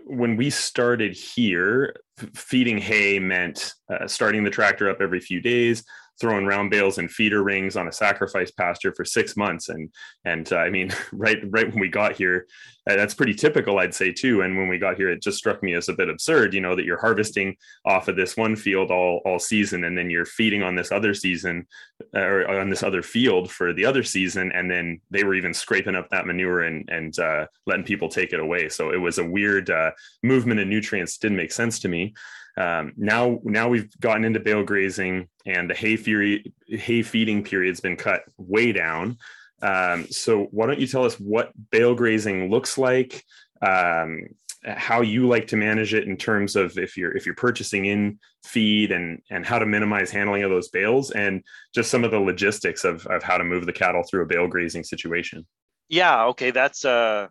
when we started here, feeding hay meant uh, starting the tractor up every few days, throwing round bales and feeder rings on a sacrifice pasture for six months. And and uh, I mean, *laughs* right right when we got here, that's pretty typical, I'd say too. And when we got here, it just struck me as a bit absurd, you know, that you're harvesting off of this one field all all season, and then you're feeding on this other season uh, or on this other field for the other season, and then they were even scraping up that manure and and uh, letting people take it away. So it was a weird uh, movement of nutrients. Didn't make sense to me. Um, now, now we've gotten into bale grazing, and the hay, fury, hay feeding period's been cut way down. Um, so, why don't you tell us what bale grazing looks like? Um, how you like to manage it in terms of if you're if you're purchasing in feed and and how to minimize handling of those bales and just some of the logistics of of how to move the cattle through a bale grazing situation yeah okay that's a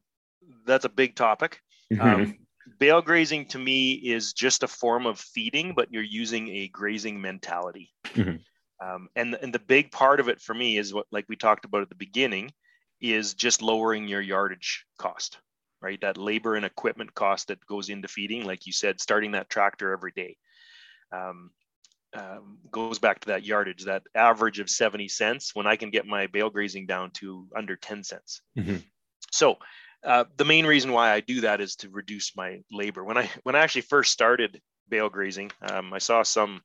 that's a big topic mm-hmm. um, bale grazing to me is just a form of feeding, but you're using a grazing mentality. Mm-hmm. Um, and, and the big part of it for me is what, like we talked about at the beginning, is just lowering your yardage cost, right? That labor and equipment cost that goes into feeding, like you said, starting that tractor every day. Um, um, goes back to that yardage, that average of 70 cents when I can get my bale grazing down to under 10 cents. Mm-hmm. So uh, the main reason why I do that is to reduce my labor. When I when I actually first started bale grazing, um, I saw some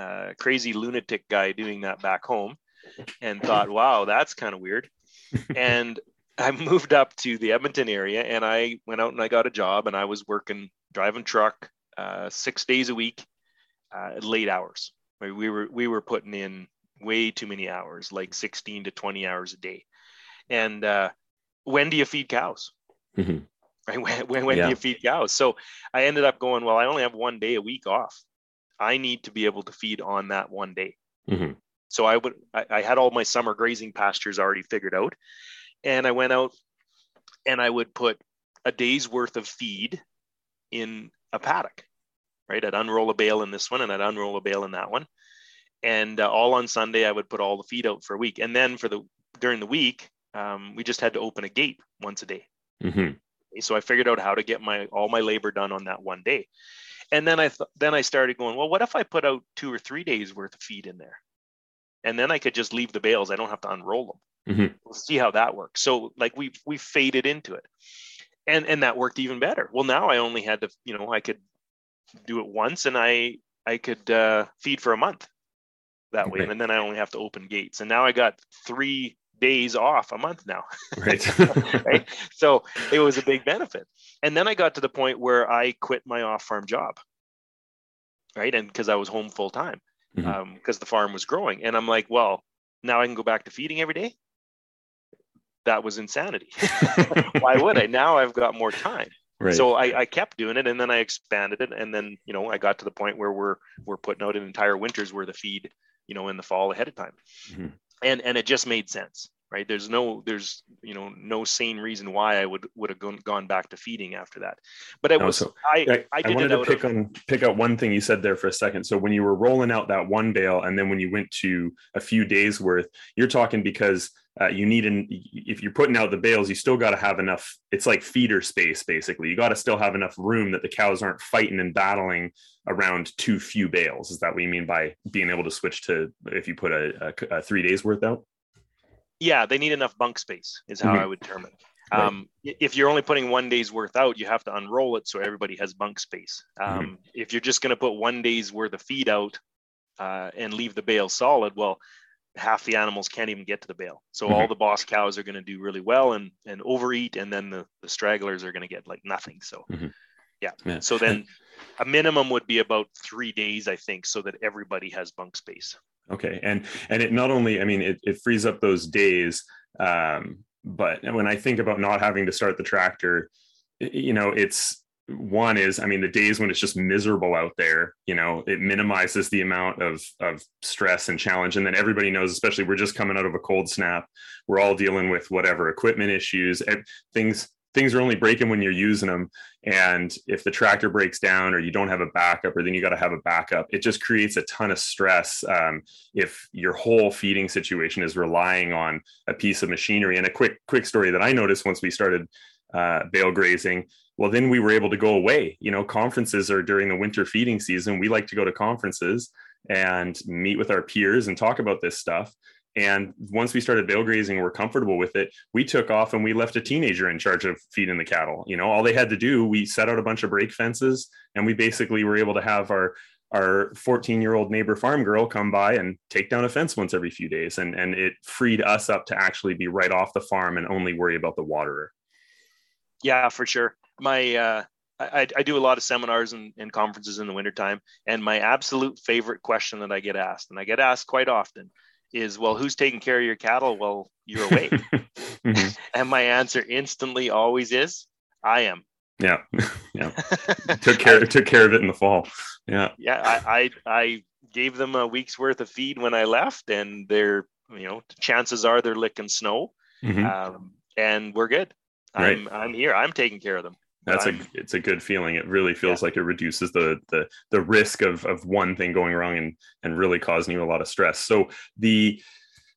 uh, crazy lunatic guy doing that back home, and thought, "Wow, that's kind of weird." *laughs* and I moved up to the Edmonton area, and I went out and I got a job, and I was working driving truck uh, six days a week, uh, late hours. We were we were putting in way too many hours, like 16 to 20 hours a day, and uh, when do you feed cows? Mm-hmm. Right? *laughs* When, when, when yeah. do you feed cows? So I ended up going, well, I only have one day a week off. I need to be able to feed on that one day. Mm-hmm. So I would, I, I had all my summer grazing pastures already figured out. And I went out and I would put a day's worth of feed in a paddock, right? I'd unroll a bale in this one and I'd unroll a bale in that one. And uh, all on Sunday, I would put all the feed out for a week. And then for the, during the week, um, we just had to open a gate once a day. Mm-hmm. So I figured out how to get my all my labor done on that one day, and then I th- then I started going, well, what if I put out two or three days worth of feed in there, and then I could just leave the bales. I don't have to unroll them. Mm-hmm. We'll see how that works. So like we we faded into it, and and that worked even better. Well, now I only had to you know I could do it once, and I I could uh, feed for a month that okay. way, and then I only have to open gates. And now I got three days off a month now. *laughs* Right. right. So it was a big benefit. And then I got to the point where I quit my off farm job. Right. And because I was home full time. because mm-hmm. um, the farm was growing. And I'm like, well, now I can go back to feeding every day. That was insanity. *laughs* Why would I? Now I've got more time. Right. So I, I, kept doing it, and then I expanded it, and then you know I got to the point where we're we're putting out an entire winter's worth of feed, you know, in the fall ahead of time, mm-hmm. And and it just made sense right? There's no there's you know no sane reason why i would would have gone, gone back to feeding after that. But i was so I, I, I, I wanted to pick of, on pick out one thing you said there for a second. So when you were rolling out that one bale and then when you went to a few days worth you're talking because uh, you need an if you're putting out the bales you still got to have enough it's like feeder space basically. You got to still have enough room that the cows aren't fighting and battling around too few bales. Is that what you mean by being able to switch to if you put a, a, a three days worth out yeah, they need enough bunk space, is how mm-hmm. I would term it. Right. Um, if you're only putting one day's worth out, you have to unroll it so everybody has bunk space. Um, mm-hmm. If you're just going to put one day's worth of feed out uh, and leave the bale solid, well, half the animals can't even get to the bale. So mm-hmm. all the boss cows are going to do really well and and overeat, and then the, the stragglers are going to get like nothing. So mm-hmm. yeah. yeah. So then a minimum would be about three days, I think, so that everybody has bunk space. Okay, and and it not only, I mean, it, it frees up those days, um, but when I think about not having to start the tractor, you know, it's one is, I mean, the days when it's just miserable out there, you know, it minimizes the amount of of stress and challenge, and then everybody knows, especially we're just coming out of a cold snap, we're all dealing with whatever equipment issues, things things are only breaking when you're using them. And if the tractor breaks down or you don't have a backup or then you got to have a backup it just creates a ton of stress um, if your whole feeding situation is relying on a piece of machinery. And a quick quick story that i noticed once we started uh, bale grazing well then we were able to go away. You know conferences are during the winter feeding season. We like to go to conferences and meet with our peers and talk about this stuff and once we started bale grazing, we're comfortable with it. We took off and we left a teenager in charge of feeding the cattle. You know, all they had to do, we set out a bunch of break fences, and we basically were able to have our our 14 year old neighbor farm girl come by and take down a fence once every few days, and and it freed us up to actually be right off the farm and only worry about the waterer. Yeah, for sure. My uh, I, I, do a lot of seminars and, and, conferences in the wintertime. And my absolute favorite question that I get asked, and I get asked quite often, is well who's taking care of your cattle? Well you're away *laughs* mm-hmm. and my answer instantly always is i am. Yeah. *laughs* Yeah. *laughs* Took care I, took care of it in the fall. Yeah. Yeah I, I, I gave them a week's worth of feed when i left and they're you know chances are they're licking snow. Mm-hmm. um, and we're good. Right. i'm i'm here. I'm taking care of them that's a it's a good feeling it really feels yeah. like it reduces the the the risk of of one thing going wrong and and really causing you a lot of stress so the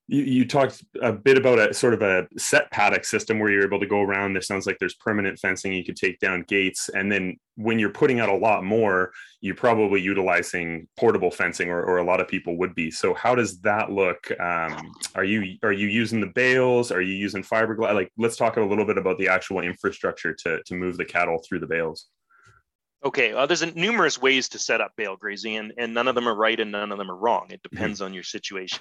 you, you talked a bit about a sort of a set paddock system where you're able to go around. There sounds like there's permanent fencing. You could take down gates, and then when you're putting out a lot more, you're probably utilizing portable fencing, or, or a lot of people would be. So how does that look? Um, are you are you using the bales? Are you using fiberglass? Like, let's talk a little bit about the actual infrastructure to to move the cattle through the bales. Okay, well, there's numerous ways to set up bale grazing, and, and none of them are right and none of them are wrong. It mm-hmm. depends mm-hmm. on your situation.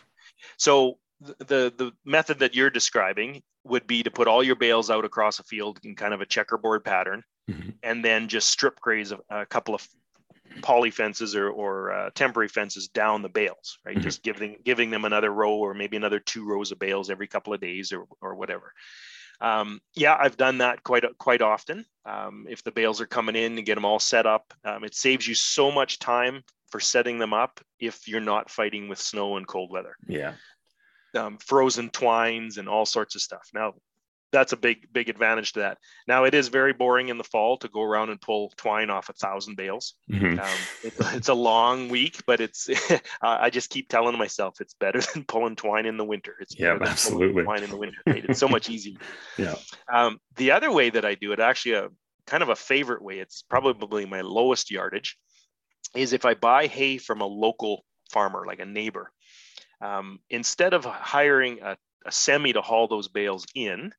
So the the method that you're describing would be to put all your bales out across a field in kind of a checkerboard pattern, mm-hmm. and then just strip graze a, a couple of poly fences or, or uh, temporary fences down the bales, right? Mm-hmm. Just giving giving them another row or maybe another two rows of bales every couple of days or or whatever. Um, yeah, I've done that quite quite often. Um, if the bales are coming in and get them all set up, um, it saves you so much time for setting them up if you're not fighting with snow and cold weather. Yeah um, frozen twines and all sorts of stuff. Now, that's a big, big advantage to that. Now, it is very boring in the fall to go around and pull twine off a thousand bales. Mm-hmm. Um, it, it's a long week, but it's. *laughs* I just keep telling myself it's better *laughs* than pulling twine in the winter. It's yeah, absolutely twine in the winter. Right? It's so much easier. *laughs* yeah. Um, the other way that I do it, actually, a kind of a favorite way. It's probably my lowest yardage. Is if I buy hay from a local farmer, like a neighbor, um, instead of hiring a, a, semi to haul those bales in,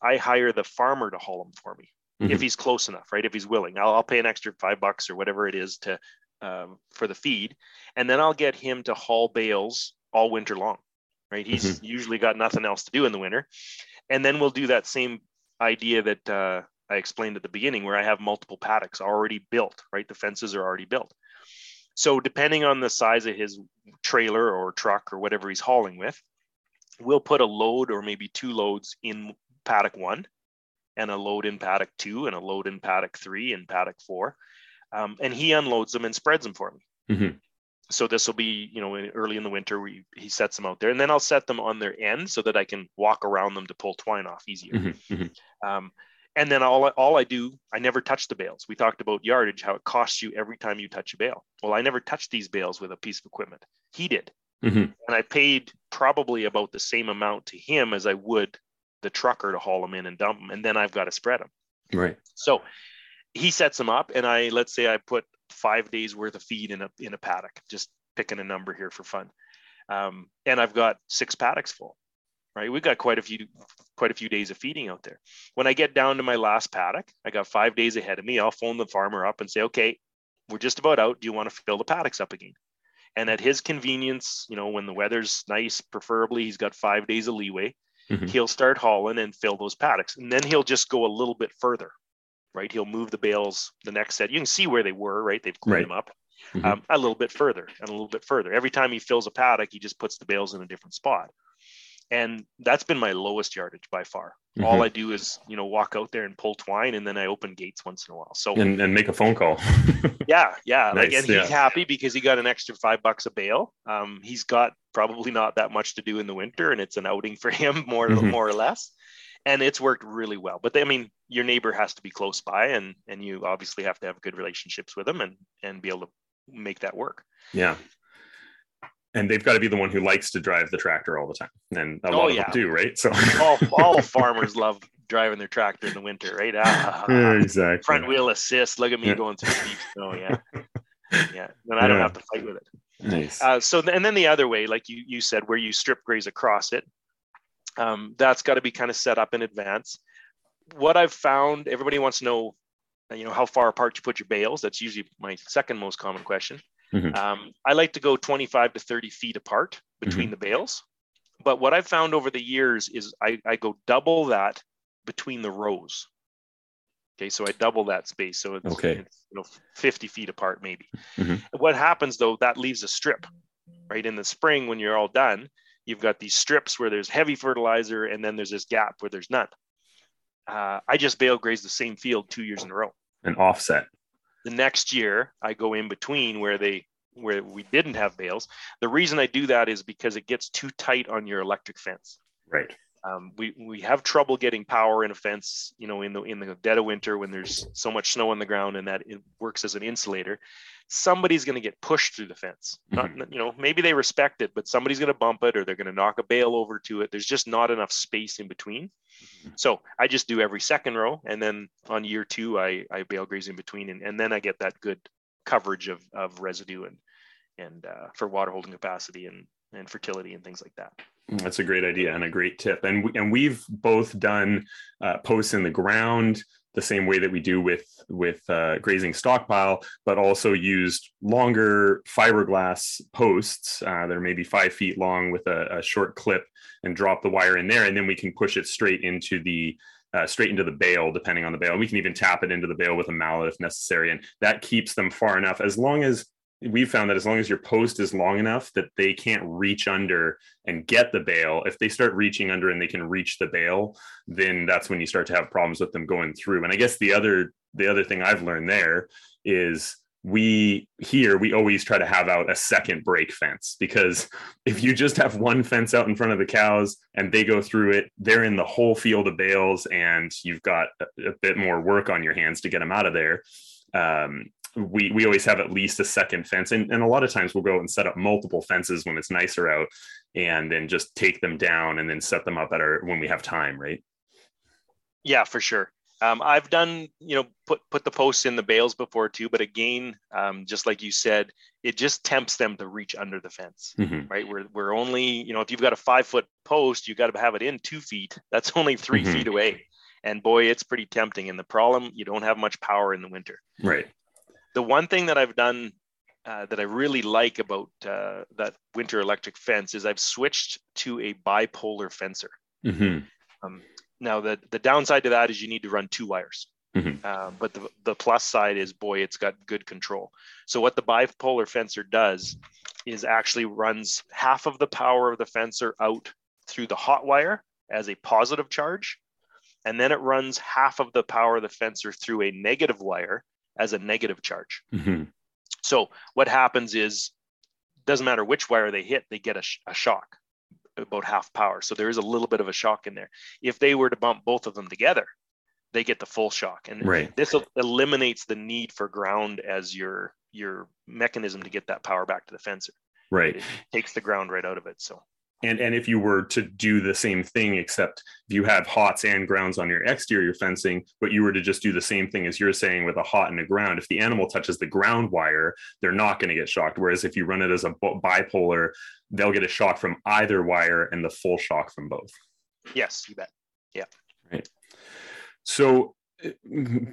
I hire the farmer to haul them for me mm-hmm. if he's close enough, right? If he's willing, I'll, I'll pay an extra five bucks or whatever it is to um, for the feed, and then I'll get him to haul bales all winter long, right? He's mm-hmm. usually got nothing else to do in the winter, and then we'll do that same idea that uh, I explained at the beginning, where I have multiple paddocks already built, right? The fences are already built. So depending on the size of his trailer or truck or whatever he's hauling with, we'll put a load or maybe two loads in paddock one and a load in paddock two and a load in paddock three and paddock four. Um, and he unloads them and spreads them for me. Mm-hmm. So this will be, you know, early in the winter, we, he sets them out there and then I'll set them on their end so that I can walk around them to pull twine off easier. Mm-hmm. mm-hmm. Um, and then all, all I do, I never touch the bales. We talked about yardage, how it costs you every time you touch a bale. Well, I never touched these bales with a piece of equipment. He did. Mm-hmm. And I paid probably about the same amount to him as I would the trucker to haul them in and dump them. And then I've got to spread them. Right. So he sets them up and I, let's say I put five days worth of feed in a, in a paddock, just picking a number here for fun. Um, and I've got six paddocks full right? We've got quite a few quite a few days of feeding out there. When I get down to my last paddock, I got five days ahead of me. I'll phone the farmer up and say, okay, we're just about out. Do you want to fill the paddocks up again? And at his convenience, you know, when the weather's nice, preferably he's got five days of leeway, mm-hmm. he'll start hauling and fill those paddocks. And then he'll just go a little bit further, right? He'll move the bales the next set. You can see where they were, right? They've cleaned right. them up. Mm-hmm. Um, a little bit further and a little bit further. Every time he fills a paddock, he just puts the bales in a different spot and that's been my lowest yardage by far. Mm-hmm. All I do is you know walk out there and pull twine, and then I open gates once in a while. So and, and make a phone call. *laughs* yeah, yeah, nice, like and yeah. he's happy because he got an extra five bucks a bale. Um, he's got probably not that much to do in the winter, and it's an outing for *laughs* him more Mhm. more or less. And it's worked really well. But I mean, your neighbor has to be close by, and and you obviously have to have good relationships with them, and and be able to make that work. yeah. And they've got to be the one who likes to drive the tractor all the time, and a Oh, lot of yeah. them do, right? So All all *laughs* farmers love driving their tractor in the winter, right? Ah, yeah, exactly. front wheel assist. Look at me Yeah. going through deep snow. Yeah, *laughs* yeah. then I don't have to fight with it. Nice. Uh, so and then the other way, like you you said, where you strip graze across it, um, that's got to be kind of set up in advance. What I've found, everybody wants to know, you know, how far apart you put your bales. That's usually my second most common question. Mhm. Um, I like to go 25 to 30 feet apart between the bales. But what I've found over the years is I, I go double that between the rows. Okay, so I double that space. So it's, Okay. it's you know 50 feet apart maybe. Mhm. What happens though, that leaves a strip, right? In the spring, when you're all done, you've got these strips where there's heavy fertilizer and then there's this gap where there's none. Uh, I just bale graze the same field two years in a row. An offset. The next year, I go in between where they where we didn't have bales. The reason I do that is because it gets too tight on your electric fence. Right. Um, we we have trouble getting power in a fence, you know, in the in the dead of winter when there's so much snow on the ground and that it works as an insulator. Somebody's going to get pushed through the fence. Not, you know, maybe they respect it, but somebody's going to bump it or they're going to knock a bale over to it. There's just not enough space in between. So I just do every second row, and then on year two, I I bale graze in between, and, and then I get that good coverage of of residue and and uh, for water holding capacity and and fertility and things like that. That's a great idea and a great tip. And we, and we've both done uh, posts in the ground the same way that we do with with uh, grazing stockpile, but also used longer fiberglass posts uh, that are maybe five feet long with a, a short clip and drop the wire in there, and then we can push it straight into the uh, straight into the bale, depending on the bale. We can even tap it into the bale with a mallet if necessary, and that keeps them far enough as long as we've found that as long as your post is long enough that they can't reach under and get the bale if they start reaching under and they can reach the bale then that's when you start to have problems with them going through. And i guess the other the other thing i've learned there is we here we always try to have out a second break fence because if you just have one fence out in front of the cows and they go through it they're in the whole field of bales and you've got a, a bit more work on your hands to get them out of there. Um, we we always have at least a second fence and, and a lot of times we'll go and set up multiple fences when it's nicer out and then just take them down and then set them up at our when we have time right Yeah, for sure. Um, I've done, you know, put put the posts in the bales before too, but again, um, just like you said, it just tempts them to reach under the fence, Mhm. right? We're we're only, you know, if you've got a five foot post, you got to have it in two feet. That's only 3 Mhm. feet away, and boy, it's pretty tempting. And the problem, you don't have much power in the winter. right The one thing that I've done uh, that I really like about uh, that winter electric fence is I've switched to a bipolar fencer. hmm Um, now, the the downside to that is you need to run two wires. Mm-hmm. Uh, but the, the plus side is, boy, it's got good control. So what the bipolar fencer does is actually runs half of the power of the fencer out through the hot wire as a positive charge, and then it runs half of the power of the fencer through a negative wire as a negative charge. Mm-hmm. So what happens is, doesn't matter which wire they hit, they get a, sh- a shock about half power. So there is a little bit of a shock in there. If they were to bump both of them together, they get the full shock, and right. this eliminates the need for ground as your your mechanism to get that power back to the fencer. Right, it takes the ground right out of it. So and and if you were to do the same thing except if you have hots and grounds on your exterior fencing but you were to just do the same thing as you're saying with a hot and a ground if the animal touches the ground wire they're not going to get shocked. Whereas if you run it as a bipolar they'll get a shock from either wire and the full shock from both. Yes you bet. Yeah. Right. So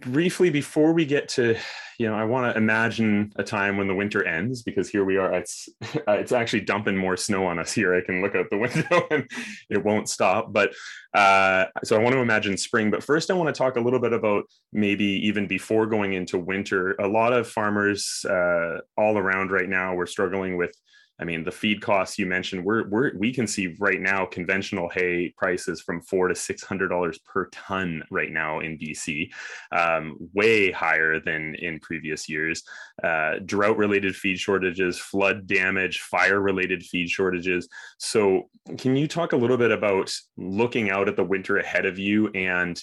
briefly before we get to you know i want to imagine a time when the winter ends because here we are it's uh, *laughs* it's actually dumping more snow on us here. I can look out the *laughs* window and it won't stop but uh, so i want to imagine spring but first i want to talk a little bit about maybe even before going into winter a lot of farmers uh, all around right now we're struggling with I mean, the feed costs you mentioned, we're, we're we can see right now conventional hay prices from four to six hundred dollars per ton right now in BC, um, way higher than in previous years. Uh, drought-related feed shortages, flood damage, fire-related feed shortages. So, can you talk a little bit about looking out at the winter ahead of you and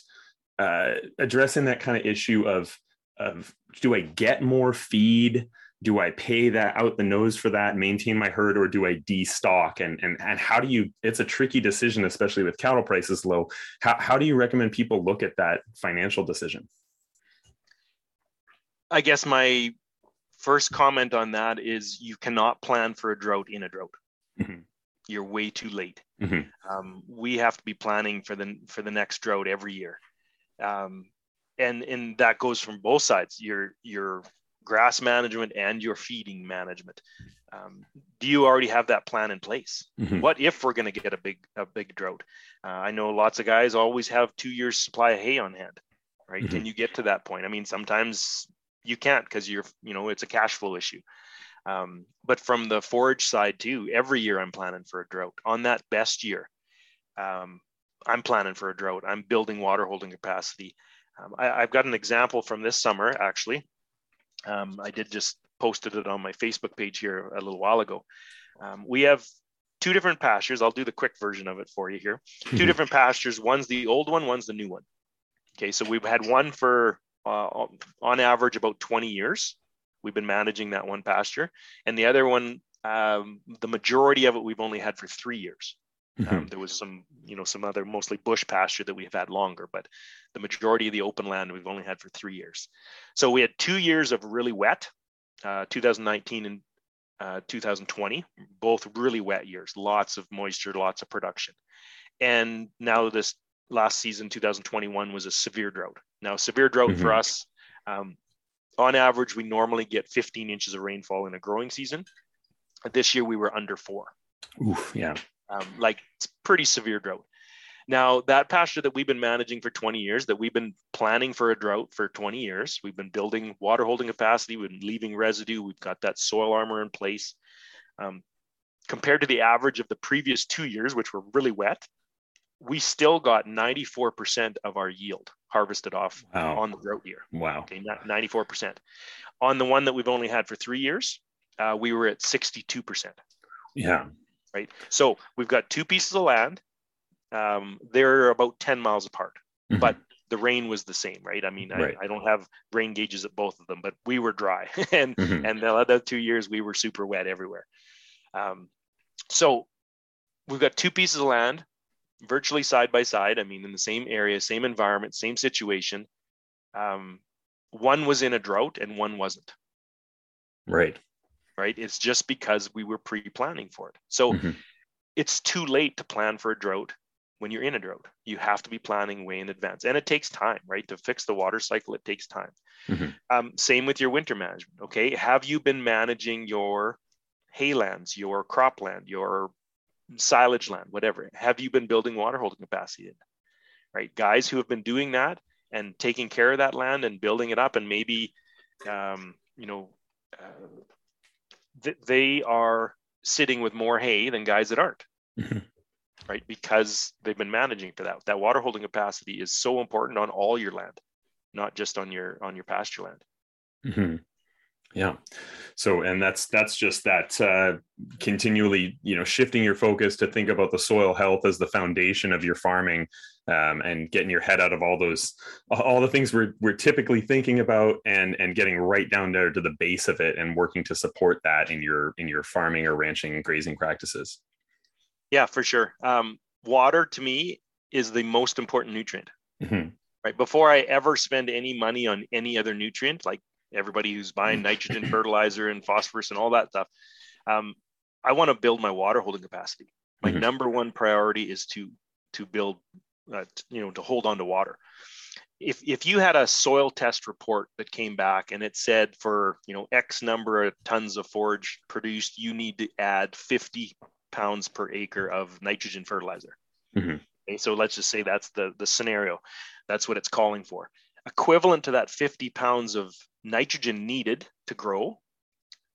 uh, addressing that kind of issue of of do I get more feed? Do I pay that out the nose for that, maintain my herd, or do I destock? And and and how do you? It's a tricky decision, especially with cattle prices low. How how do you recommend people look at that financial decision? I guess my first comment on that is you cannot plan for a drought in a drought. Mm-hmm. You're way too late. Mm-hmm. Um, we have to be planning for the for the next drought every year, um, and and that goes from both sides. Your your grass management and your feeding management. Um, do you already have that plan in place? Mm-hmm. What if we're going to get a big a big drought? Uh, I know lots of guys always have two years supply of hay on hand, right? Mm-hmm. Can you get to that point? I mean, sometimes you can't because you're you know it's a cash flow issue. Um, but from the forage side too, every year I'm planning for a drought. On that best year, um, I'm planning for a drought. I'm building water holding capacity. Um, I, have got an example from this summer actually. Um, I did just posted it on my Facebook page here a little while ago. Um, we have two different pastures. I'll do the quick version of it for you here. two *laughs* different pastures. One's the old one, one's the new one. Okay, so we've had one for uh, on average about 20 years. We've been managing that one pasture, and the other one, um, the majority of it, we've only had for three years. Mm-hmm. Um, there was some, you know, some other mostly bush pasture that we've had longer, but the majority of the open land we've only had for three years. So we had two years of really wet, uh, 2019 and uh, 2020, both really wet years, lots of moisture, lots of production. And now this last season, 2021, was a severe drought. Now, severe drought mm-hmm. for us, um, on average, we normally get 15 inches of rainfall in a growing season. This year, we were under four. Oof, yeah um, like it's pretty severe drought. Now, that pasture that we've been managing for 20 years, that we've been planning for a drought for 20 years, we've been building water holding capacity, we've been leaving residue, we've got that soil armor in place. Um, compared to the average of the previous two years, which were really wet, we still got 94% of our yield harvested off wow. on the drought year. Wow. Okay, 94%. On the one that we've only had for three years, uh, we were at 62%. Yeah right? So we've got two pieces of land. Um, they're about 10 miles apart, mm-hmm. but the rain was the same, right? I mean, right. I, I, don't have rain gauges at both of them, but we were dry. *laughs* and mm-hmm. and the other two years we were super wet everywhere. Um, so we've got two pieces of land virtually side by side. I mean, in the same area, same environment, same situation. Um, one was in a drought and one wasn't. Right right? It's just because we were pre planning for it. So mm-hmm. it's too late to plan for a drought when you're in a drought. You have to be planning way in advance. And it takes time, right? To fix the water cycle, it takes time. Mm-hmm. Um, same with your winter management. Okay. Have you been managing your haylands, your cropland, your silage land, whatever? Have you been building water holding capacity in? Right. Guys who have been doing that and taking care of that land and building it up and maybe um, you know uh, th- they are sitting with more hay than guys that aren't mm-hmm. right because they've been managing for that that water holding capacity is so important on all your land not just on your on your pasture land mm-hmm. Yeah. So, and that's that's just that uh, continually, you know, shifting your focus to think about the soil health as the foundation of your farming, um, and getting your head out of all those all the things we're we're typically thinking about, and and getting right down there to the base of it, and working to support that in your in your farming or ranching and grazing practices. Yeah, for sure. Um, water to me is the most important nutrient. Mm-hmm right before i ever spend any money on any other nutrient like everybody who's buying mm. nitrogen *laughs* fertilizer and phosphorus and all that stuff. Um, I want to build my water holding capacity. My mm-hmm. number one priority is to to build, uh, you know, to hold on to water. If if you had a soil test report that came back and it said for you know X number of tons of forage produced, you need to add 50 pounds per acre of nitrogen fertilizer. Mm-hmm. Okay, so let's just say that's the the scenario. That's what it's calling for. Equivalent to that 50 pounds of nitrogen needed to grow,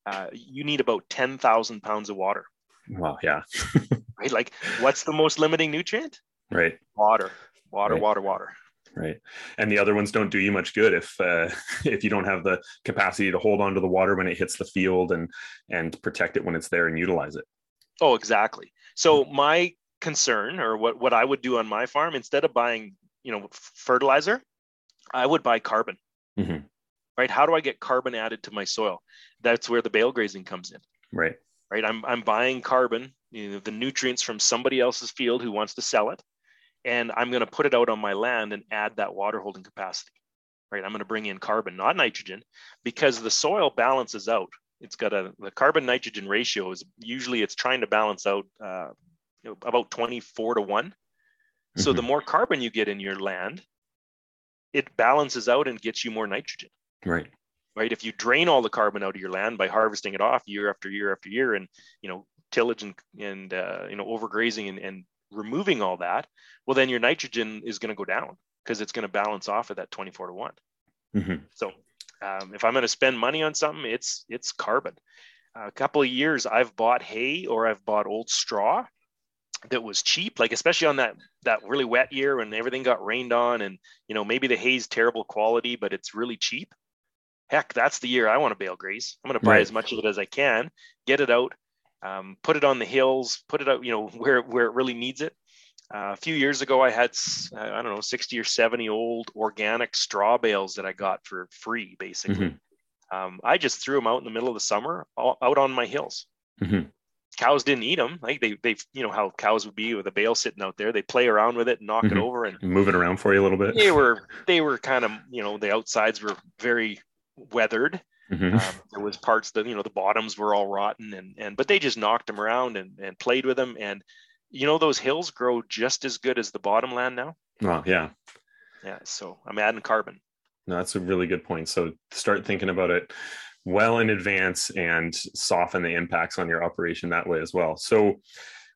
uh, you need about 10,000 pounds of water. Wow, yeah. *laughs* right? Like, what's the most limiting nutrient? Right. Water, water, right. water, water. Right, and the other ones don't do you much good if uh, *laughs* if you don't have the capacity to hold on to the water when it hits the field and and protect it when it's there and utilize it. Oh, exactly. So my concern, or what what I would do on my farm, instead of buying you know fertilizer, I would buy carbon. Mm-hmm right? How do I get carbon added to my soil? That's where the bale grazing comes in. Right. Right. I'm, I'm buying carbon, you know, the nutrients from somebody else's field who wants to sell it. And I'm going to put it out on my land and add that water holding capacity. Right. I'm going to bring in carbon, not nitrogen, because the soil balances out. It's got a the carbon nitrogen ratio is usually it's trying to balance out uh, you know, about 24 to one. So mm-hmm. the more carbon you get in your land, it balances out and gets you more nitrogen. Right. Right. If you drain all the carbon out of your land by harvesting it off year after year after year, and you know tillage and and uh, you know overgrazing and, and removing all that, well then your nitrogen is going to go down because it's going to balance off at that 24 to one. Mm-hmm. So um, if I'm going to spend money on something, it's it's carbon. a couple of years, I've bought hay or I've bought old straw that was cheap, like especially on that that really wet year when everything got rained on, and you know maybe the hay's terrible quality, but it's really cheap heck, that's the year I want to bale graze. I'm going to buy right. as much of it as I can, get it out, um, put it on the hills, put it out, you know, *laughs* where where it really needs it. Uh, a few years ago, I had I don't know 60 or 70 old organic straw bales that I got for free, basically. Mm-hmm. Um, I just threw them out in the middle of the summer, all, out on my hills. Mm-hmm. Cows didn't eat them. Like they, they, you know how cows would be with a bale sitting out there. They play around with it and knock mm-hmm. it over and move it around for you a little bit. They were, they were kind of, you know, the outsides were very weathered. Mm-hmm. Um, there was parts that you know the bottoms were all rotten, and and but they just knocked them around and and played with them, and you know those hills grow just as good as the bottom land now. Oh yeah, yeah. So I'm adding carbon. No, that's a really good point. So start thinking about it well in advance and soften the impacts on your operation that way as well. So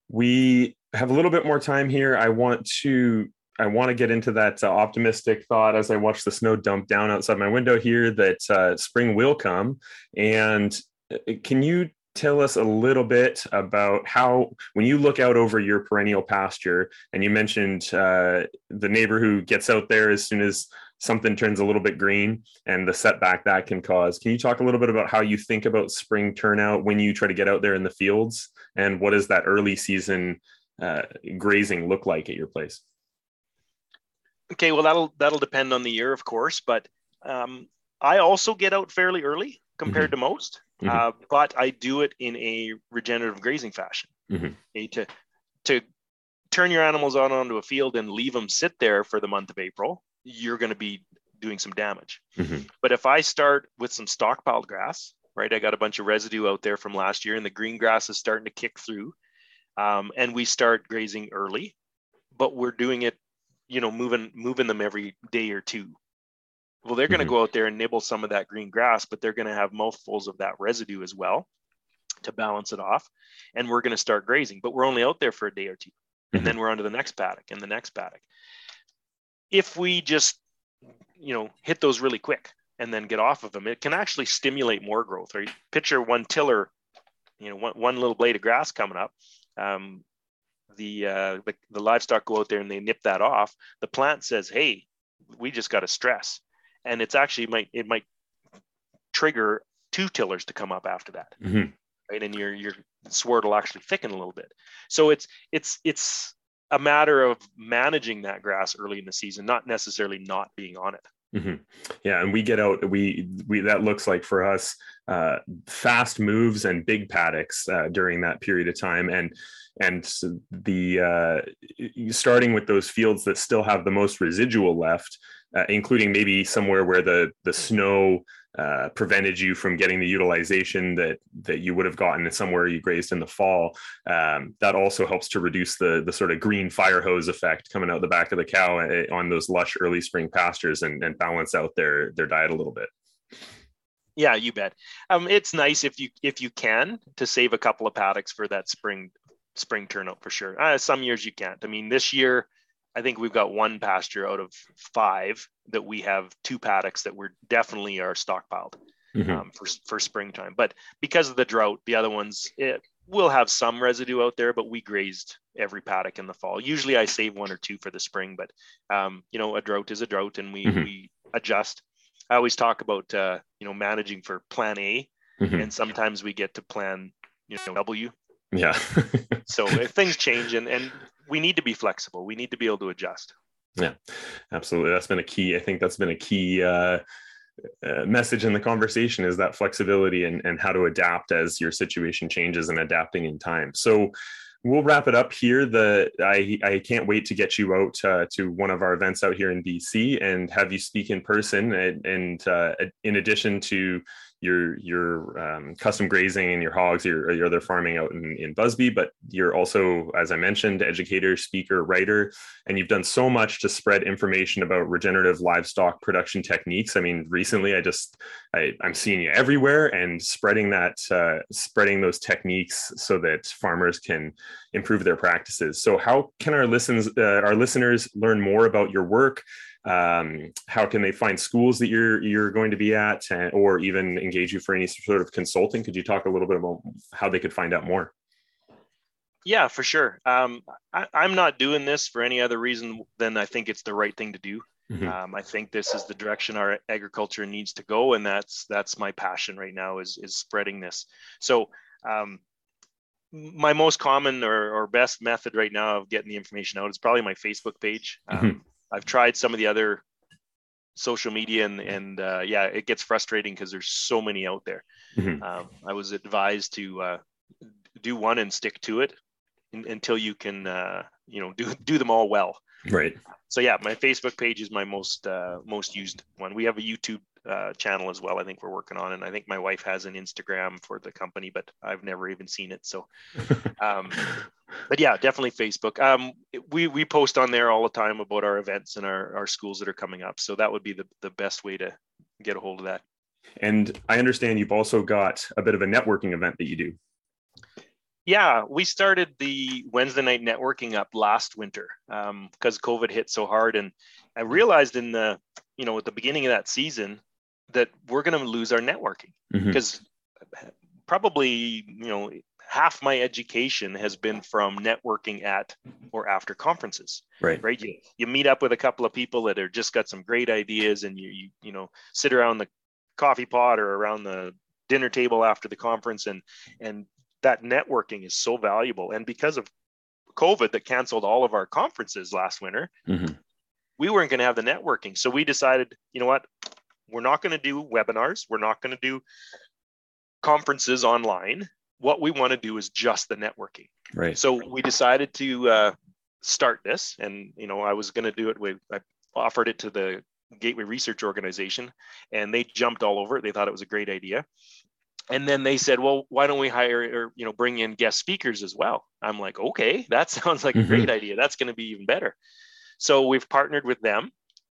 we have a little bit more time here. I want to I want to get into that uh, optimistic thought as I watch the snow dump down outside my window here that uh, spring will come. And uh, can you tell us a little bit about how, when you look out over your perennial pasture, and you mentioned uh, the neighbor who gets out there as soon as something turns a little bit green and the setback that can cause. Can you talk a little bit about how you think about spring turnout when you try to get out there in the fields? And what does that early season uh, grazing look like at your place? Okay, well that'll that'll depend on the year, of course, but um, I also get out fairly early compared mm-hmm. to most, mm-hmm. uh, but I do it in a regenerative grazing fashion. Mm-hmm. Okay, to to turn your animals out onto a field and leave them sit there for the month of April, you're going to be doing some damage. Mm-hmm. But if I start with some stockpiled grass, right, I got a bunch of residue out there from last year, and the green grass is starting to kick through, um, and we start grazing early, but we're doing it you know moving moving them every day or two well they're going to mm-hmm. go out there and nibble some of that green grass but they're going to have mouthfuls of that residue as well to balance it off and we're going to start grazing but we're only out there for a day or 2 and mm-hmm. then we're on to the next paddock and the next paddock if we just you know hit those really quick and then get off of them it can actually stimulate more growth. Right? Picture one tiller you know one, one little blade of grass coming up. Um, the, uh, the the livestock go out there and they nip that off. The plant says hey we just got to stress. And it's actually might it might trigger two tillers to come up after that. Mm-hmm. right? And your your sward will actually thicken a little bit. So it's it's it's a matter of managing that grass early in the season not necessarily not being on it hmm Yeah, and we get out. We we that looks like for us uh, fast moves and big paddocks uh, during that period of time, and and the uh, starting with those fields that still have the most residual left, uh, including maybe somewhere where the the snow uh, prevented you from getting the utilization that that you would have gotten somewhere you grazed in the fall. Um, that also helps to reduce the the sort of green fire hose effect coming out the back of the cow eh, on those lush early spring pastures and, and balance out their their diet a little bit. yeah you bet um, it's nice if you if you can to save a couple of paddocks for that spring spring turnout for sure uh, some years you can't i mean this year i think we've got one pasture out of five that we have two paddocks that we're definitely are stockpiled Mhm. um, for, for springtime. But because of the drought, the other ones it will have some residue out there, but we grazed every paddock in the fall. Usually I save one or two for the spring, but um, you know, a drought is a drought and we, Mhm. we adjust. I always talk about, uh, you know, managing for plan A Mhm. and sometimes we get to plan, you know, W. Yeah. So *laughs* if things change and, and we need to be flexible, we need to be able to adjust. Yeah, absolutely. That's been a key. I think that's been a key uh, uh, message in the conversation is that flexibility and, and how to adapt as your situation changes and adapting in time. So we'll wrap it up here. The I, I can't wait to get you out uh, to one of our events out here in BC and have you speak in person. And, and uh, in addition to your your um, custom grazing and your hogs, your, your other farming out in, in Busby, but you're also, as I mentioned, educator, speaker, writer, and you've done so much to spread information about regenerative livestock production techniques. I mean, recently I just I, I'm seeing you everywhere and spreading that uh, spreading those techniques so that farmers can improve their practices. So, how can our listens uh, our listeners learn more about your work? Um, how can they find schools that you're you're going to be at uh, or even engage you for any sort of consulting could you talk a little bit about how they could find out more Yeah, for sure. Um, I, I'm not doing this for any other reason than I think it's the right thing to do. Mhm. Um, I think this is the direction our agriculture needs to go, and that's that's my passion right now is is spreading this. So, um, my most common or, or best method right now of getting the information out is probably my Facebook page. Um, I've tried some of the other social media, and and uh, yeah, it gets frustrating because there's so many out there. Mhm. Um, I was advised to uh, do one and stick to it un- until you can uh, you know do do them all well right so yeah my facebook page is my most uh, most used one we have a youtube uh, channel as well i think we're working on and i think my wife has an instagram for the company but i've never even seen it so *laughs* um, but yeah definitely facebook. Um, we we post on there all the time about our events and our, our schools that are coming up so that would be the, the best way to get a hold of that. And i understand you've also got a bit of a networking event that you do. Yeah, we started the Wednesday night networking up last winter because COVID hit so hard, and I realized in the you know at the beginning of that season that we're going to lose our networking. Because probably you know half my education has been from networking at or after conferences right. right? You, you meet up with a couple of people that are just got some great ideas and you you, you know sit around the coffee pot or around the dinner table after the conference and and that networking is so valuable. And because of covid that canceled all of our conferences last winter Mhm. we weren't going to have the networking. So we decided you know what we're not going to do webinars we're not going to do conferences online. What we want to do is just the networking. Right. So we decided to uh, start this and you know i was going to do it with i offered it to the gateway research organization and they jumped all over it. They thought it was a great idea. And then they said well why don't we hire or you know bring in guest speakers as well? I'm like okay that *laughs* sounds like a great idea. That's going to be even better. So we've partnered with them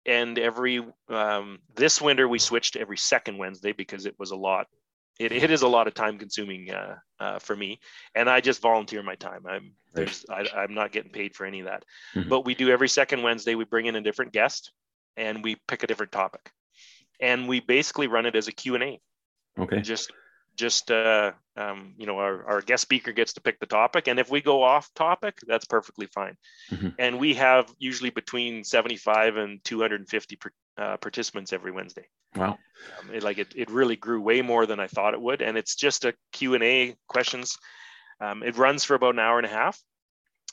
and every um, this winter we switched to every second wednesday because it was a lot it, it is a lot of time consuming uh, uh, for me and i just volunteer my time i'm there's I, i'm not getting paid for any of that Mhm. but we do every second wednesday we bring in a different guest and we pick a different topic, and we basically run it as a Q and A. Okay. Just just uh, um, you know our, our guest speaker gets to pick the topic and if we go off topic that's perfectly fine Mhm. and we have usually between 75 and 250 per, uh, participants every wednesday Wow. um, it, like it, it really grew way more than i thought it would and it's just a q&a questions um, it runs for about an hour and a half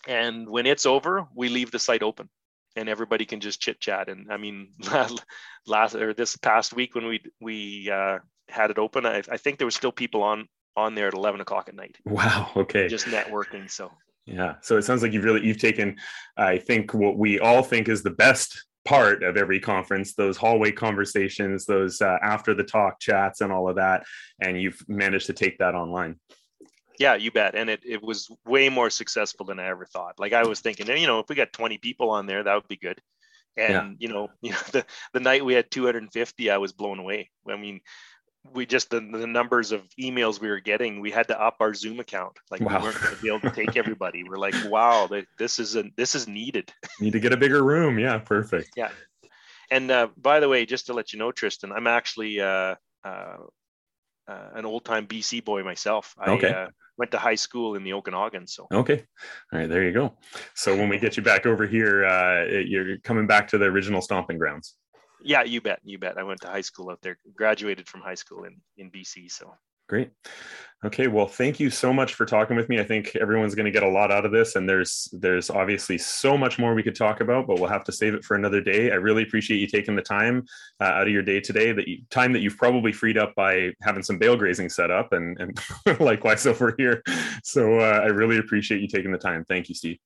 and when it's over we leave the site open and everybody can just chit chat and i mean *laughs* last or this past week when we we uh, had it open I, I think there was still people on on there at 11 o'clock at night Wow. Okay. just networking so Yeah. So it sounds like you've really you've taken, I think, what we all think is the best part of every conference those hallway conversations those uh, after the talk chats and all of that and you've managed to take that online yeah you bet and it, it was way more successful than i ever thought like i was thinking you know if we got 20 people on there that would be good and Yeah. you know you *laughs* know the, the night we had 250 i was blown away i mean we just the, the numbers of emails we were getting we had to up our zoom account. Like Wow. we weren't going to be able to take *laughs* everybody. We're like wow th- this is a, this is needed. Need to get a bigger room. Yeah perfect. Yeah. and uh, by the way just to let you know tristan i'm actually uh, uh, uh, an old time bc boy myself. I Okay. uh, went to high school in the okanagan so. Okay. All right there you go. So when we get you back over here uh, you're coming back to the original stomping grounds Yeah, you bet. You bet. I went to high school out there, graduated from high school in, in BC. So Great. Okay, well, thank you so much for talking with me. I think everyone's going to get a lot out of this, and there's there's obviously so much more we could talk about, but we'll have to save it for another day. I really appreciate you taking the time uh, out of your day today, that you, time that you've probably freed up by having some bale grazing set up, and and *laughs* likewise over here. So uh, I really appreciate you taking the time. Thank you, Steve.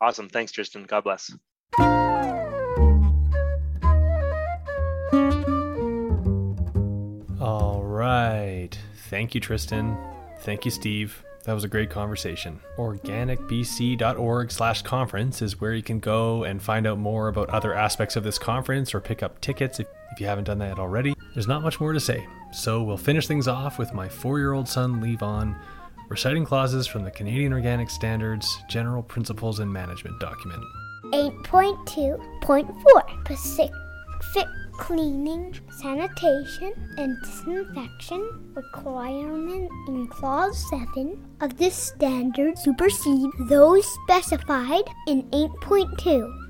awesome. Thanks, Tristan. God bless. Right. Thank you, Tristan. Thank you, Steve. That was a great conversation. Organicbc.org slash conference is where you can go and find out more about other aspects of this conference or pick up tickets if, if you haven't done that already. There's not much more to say. So we'll finish things off with my four year old son, Levon, reciting clauses from the Canadian Organic Standards General Principles and Management document. 8.2.4 Pacific cleaning, sanitation, and disinfection requirement in Clause 7 of this standard supersede those specified in 8.2.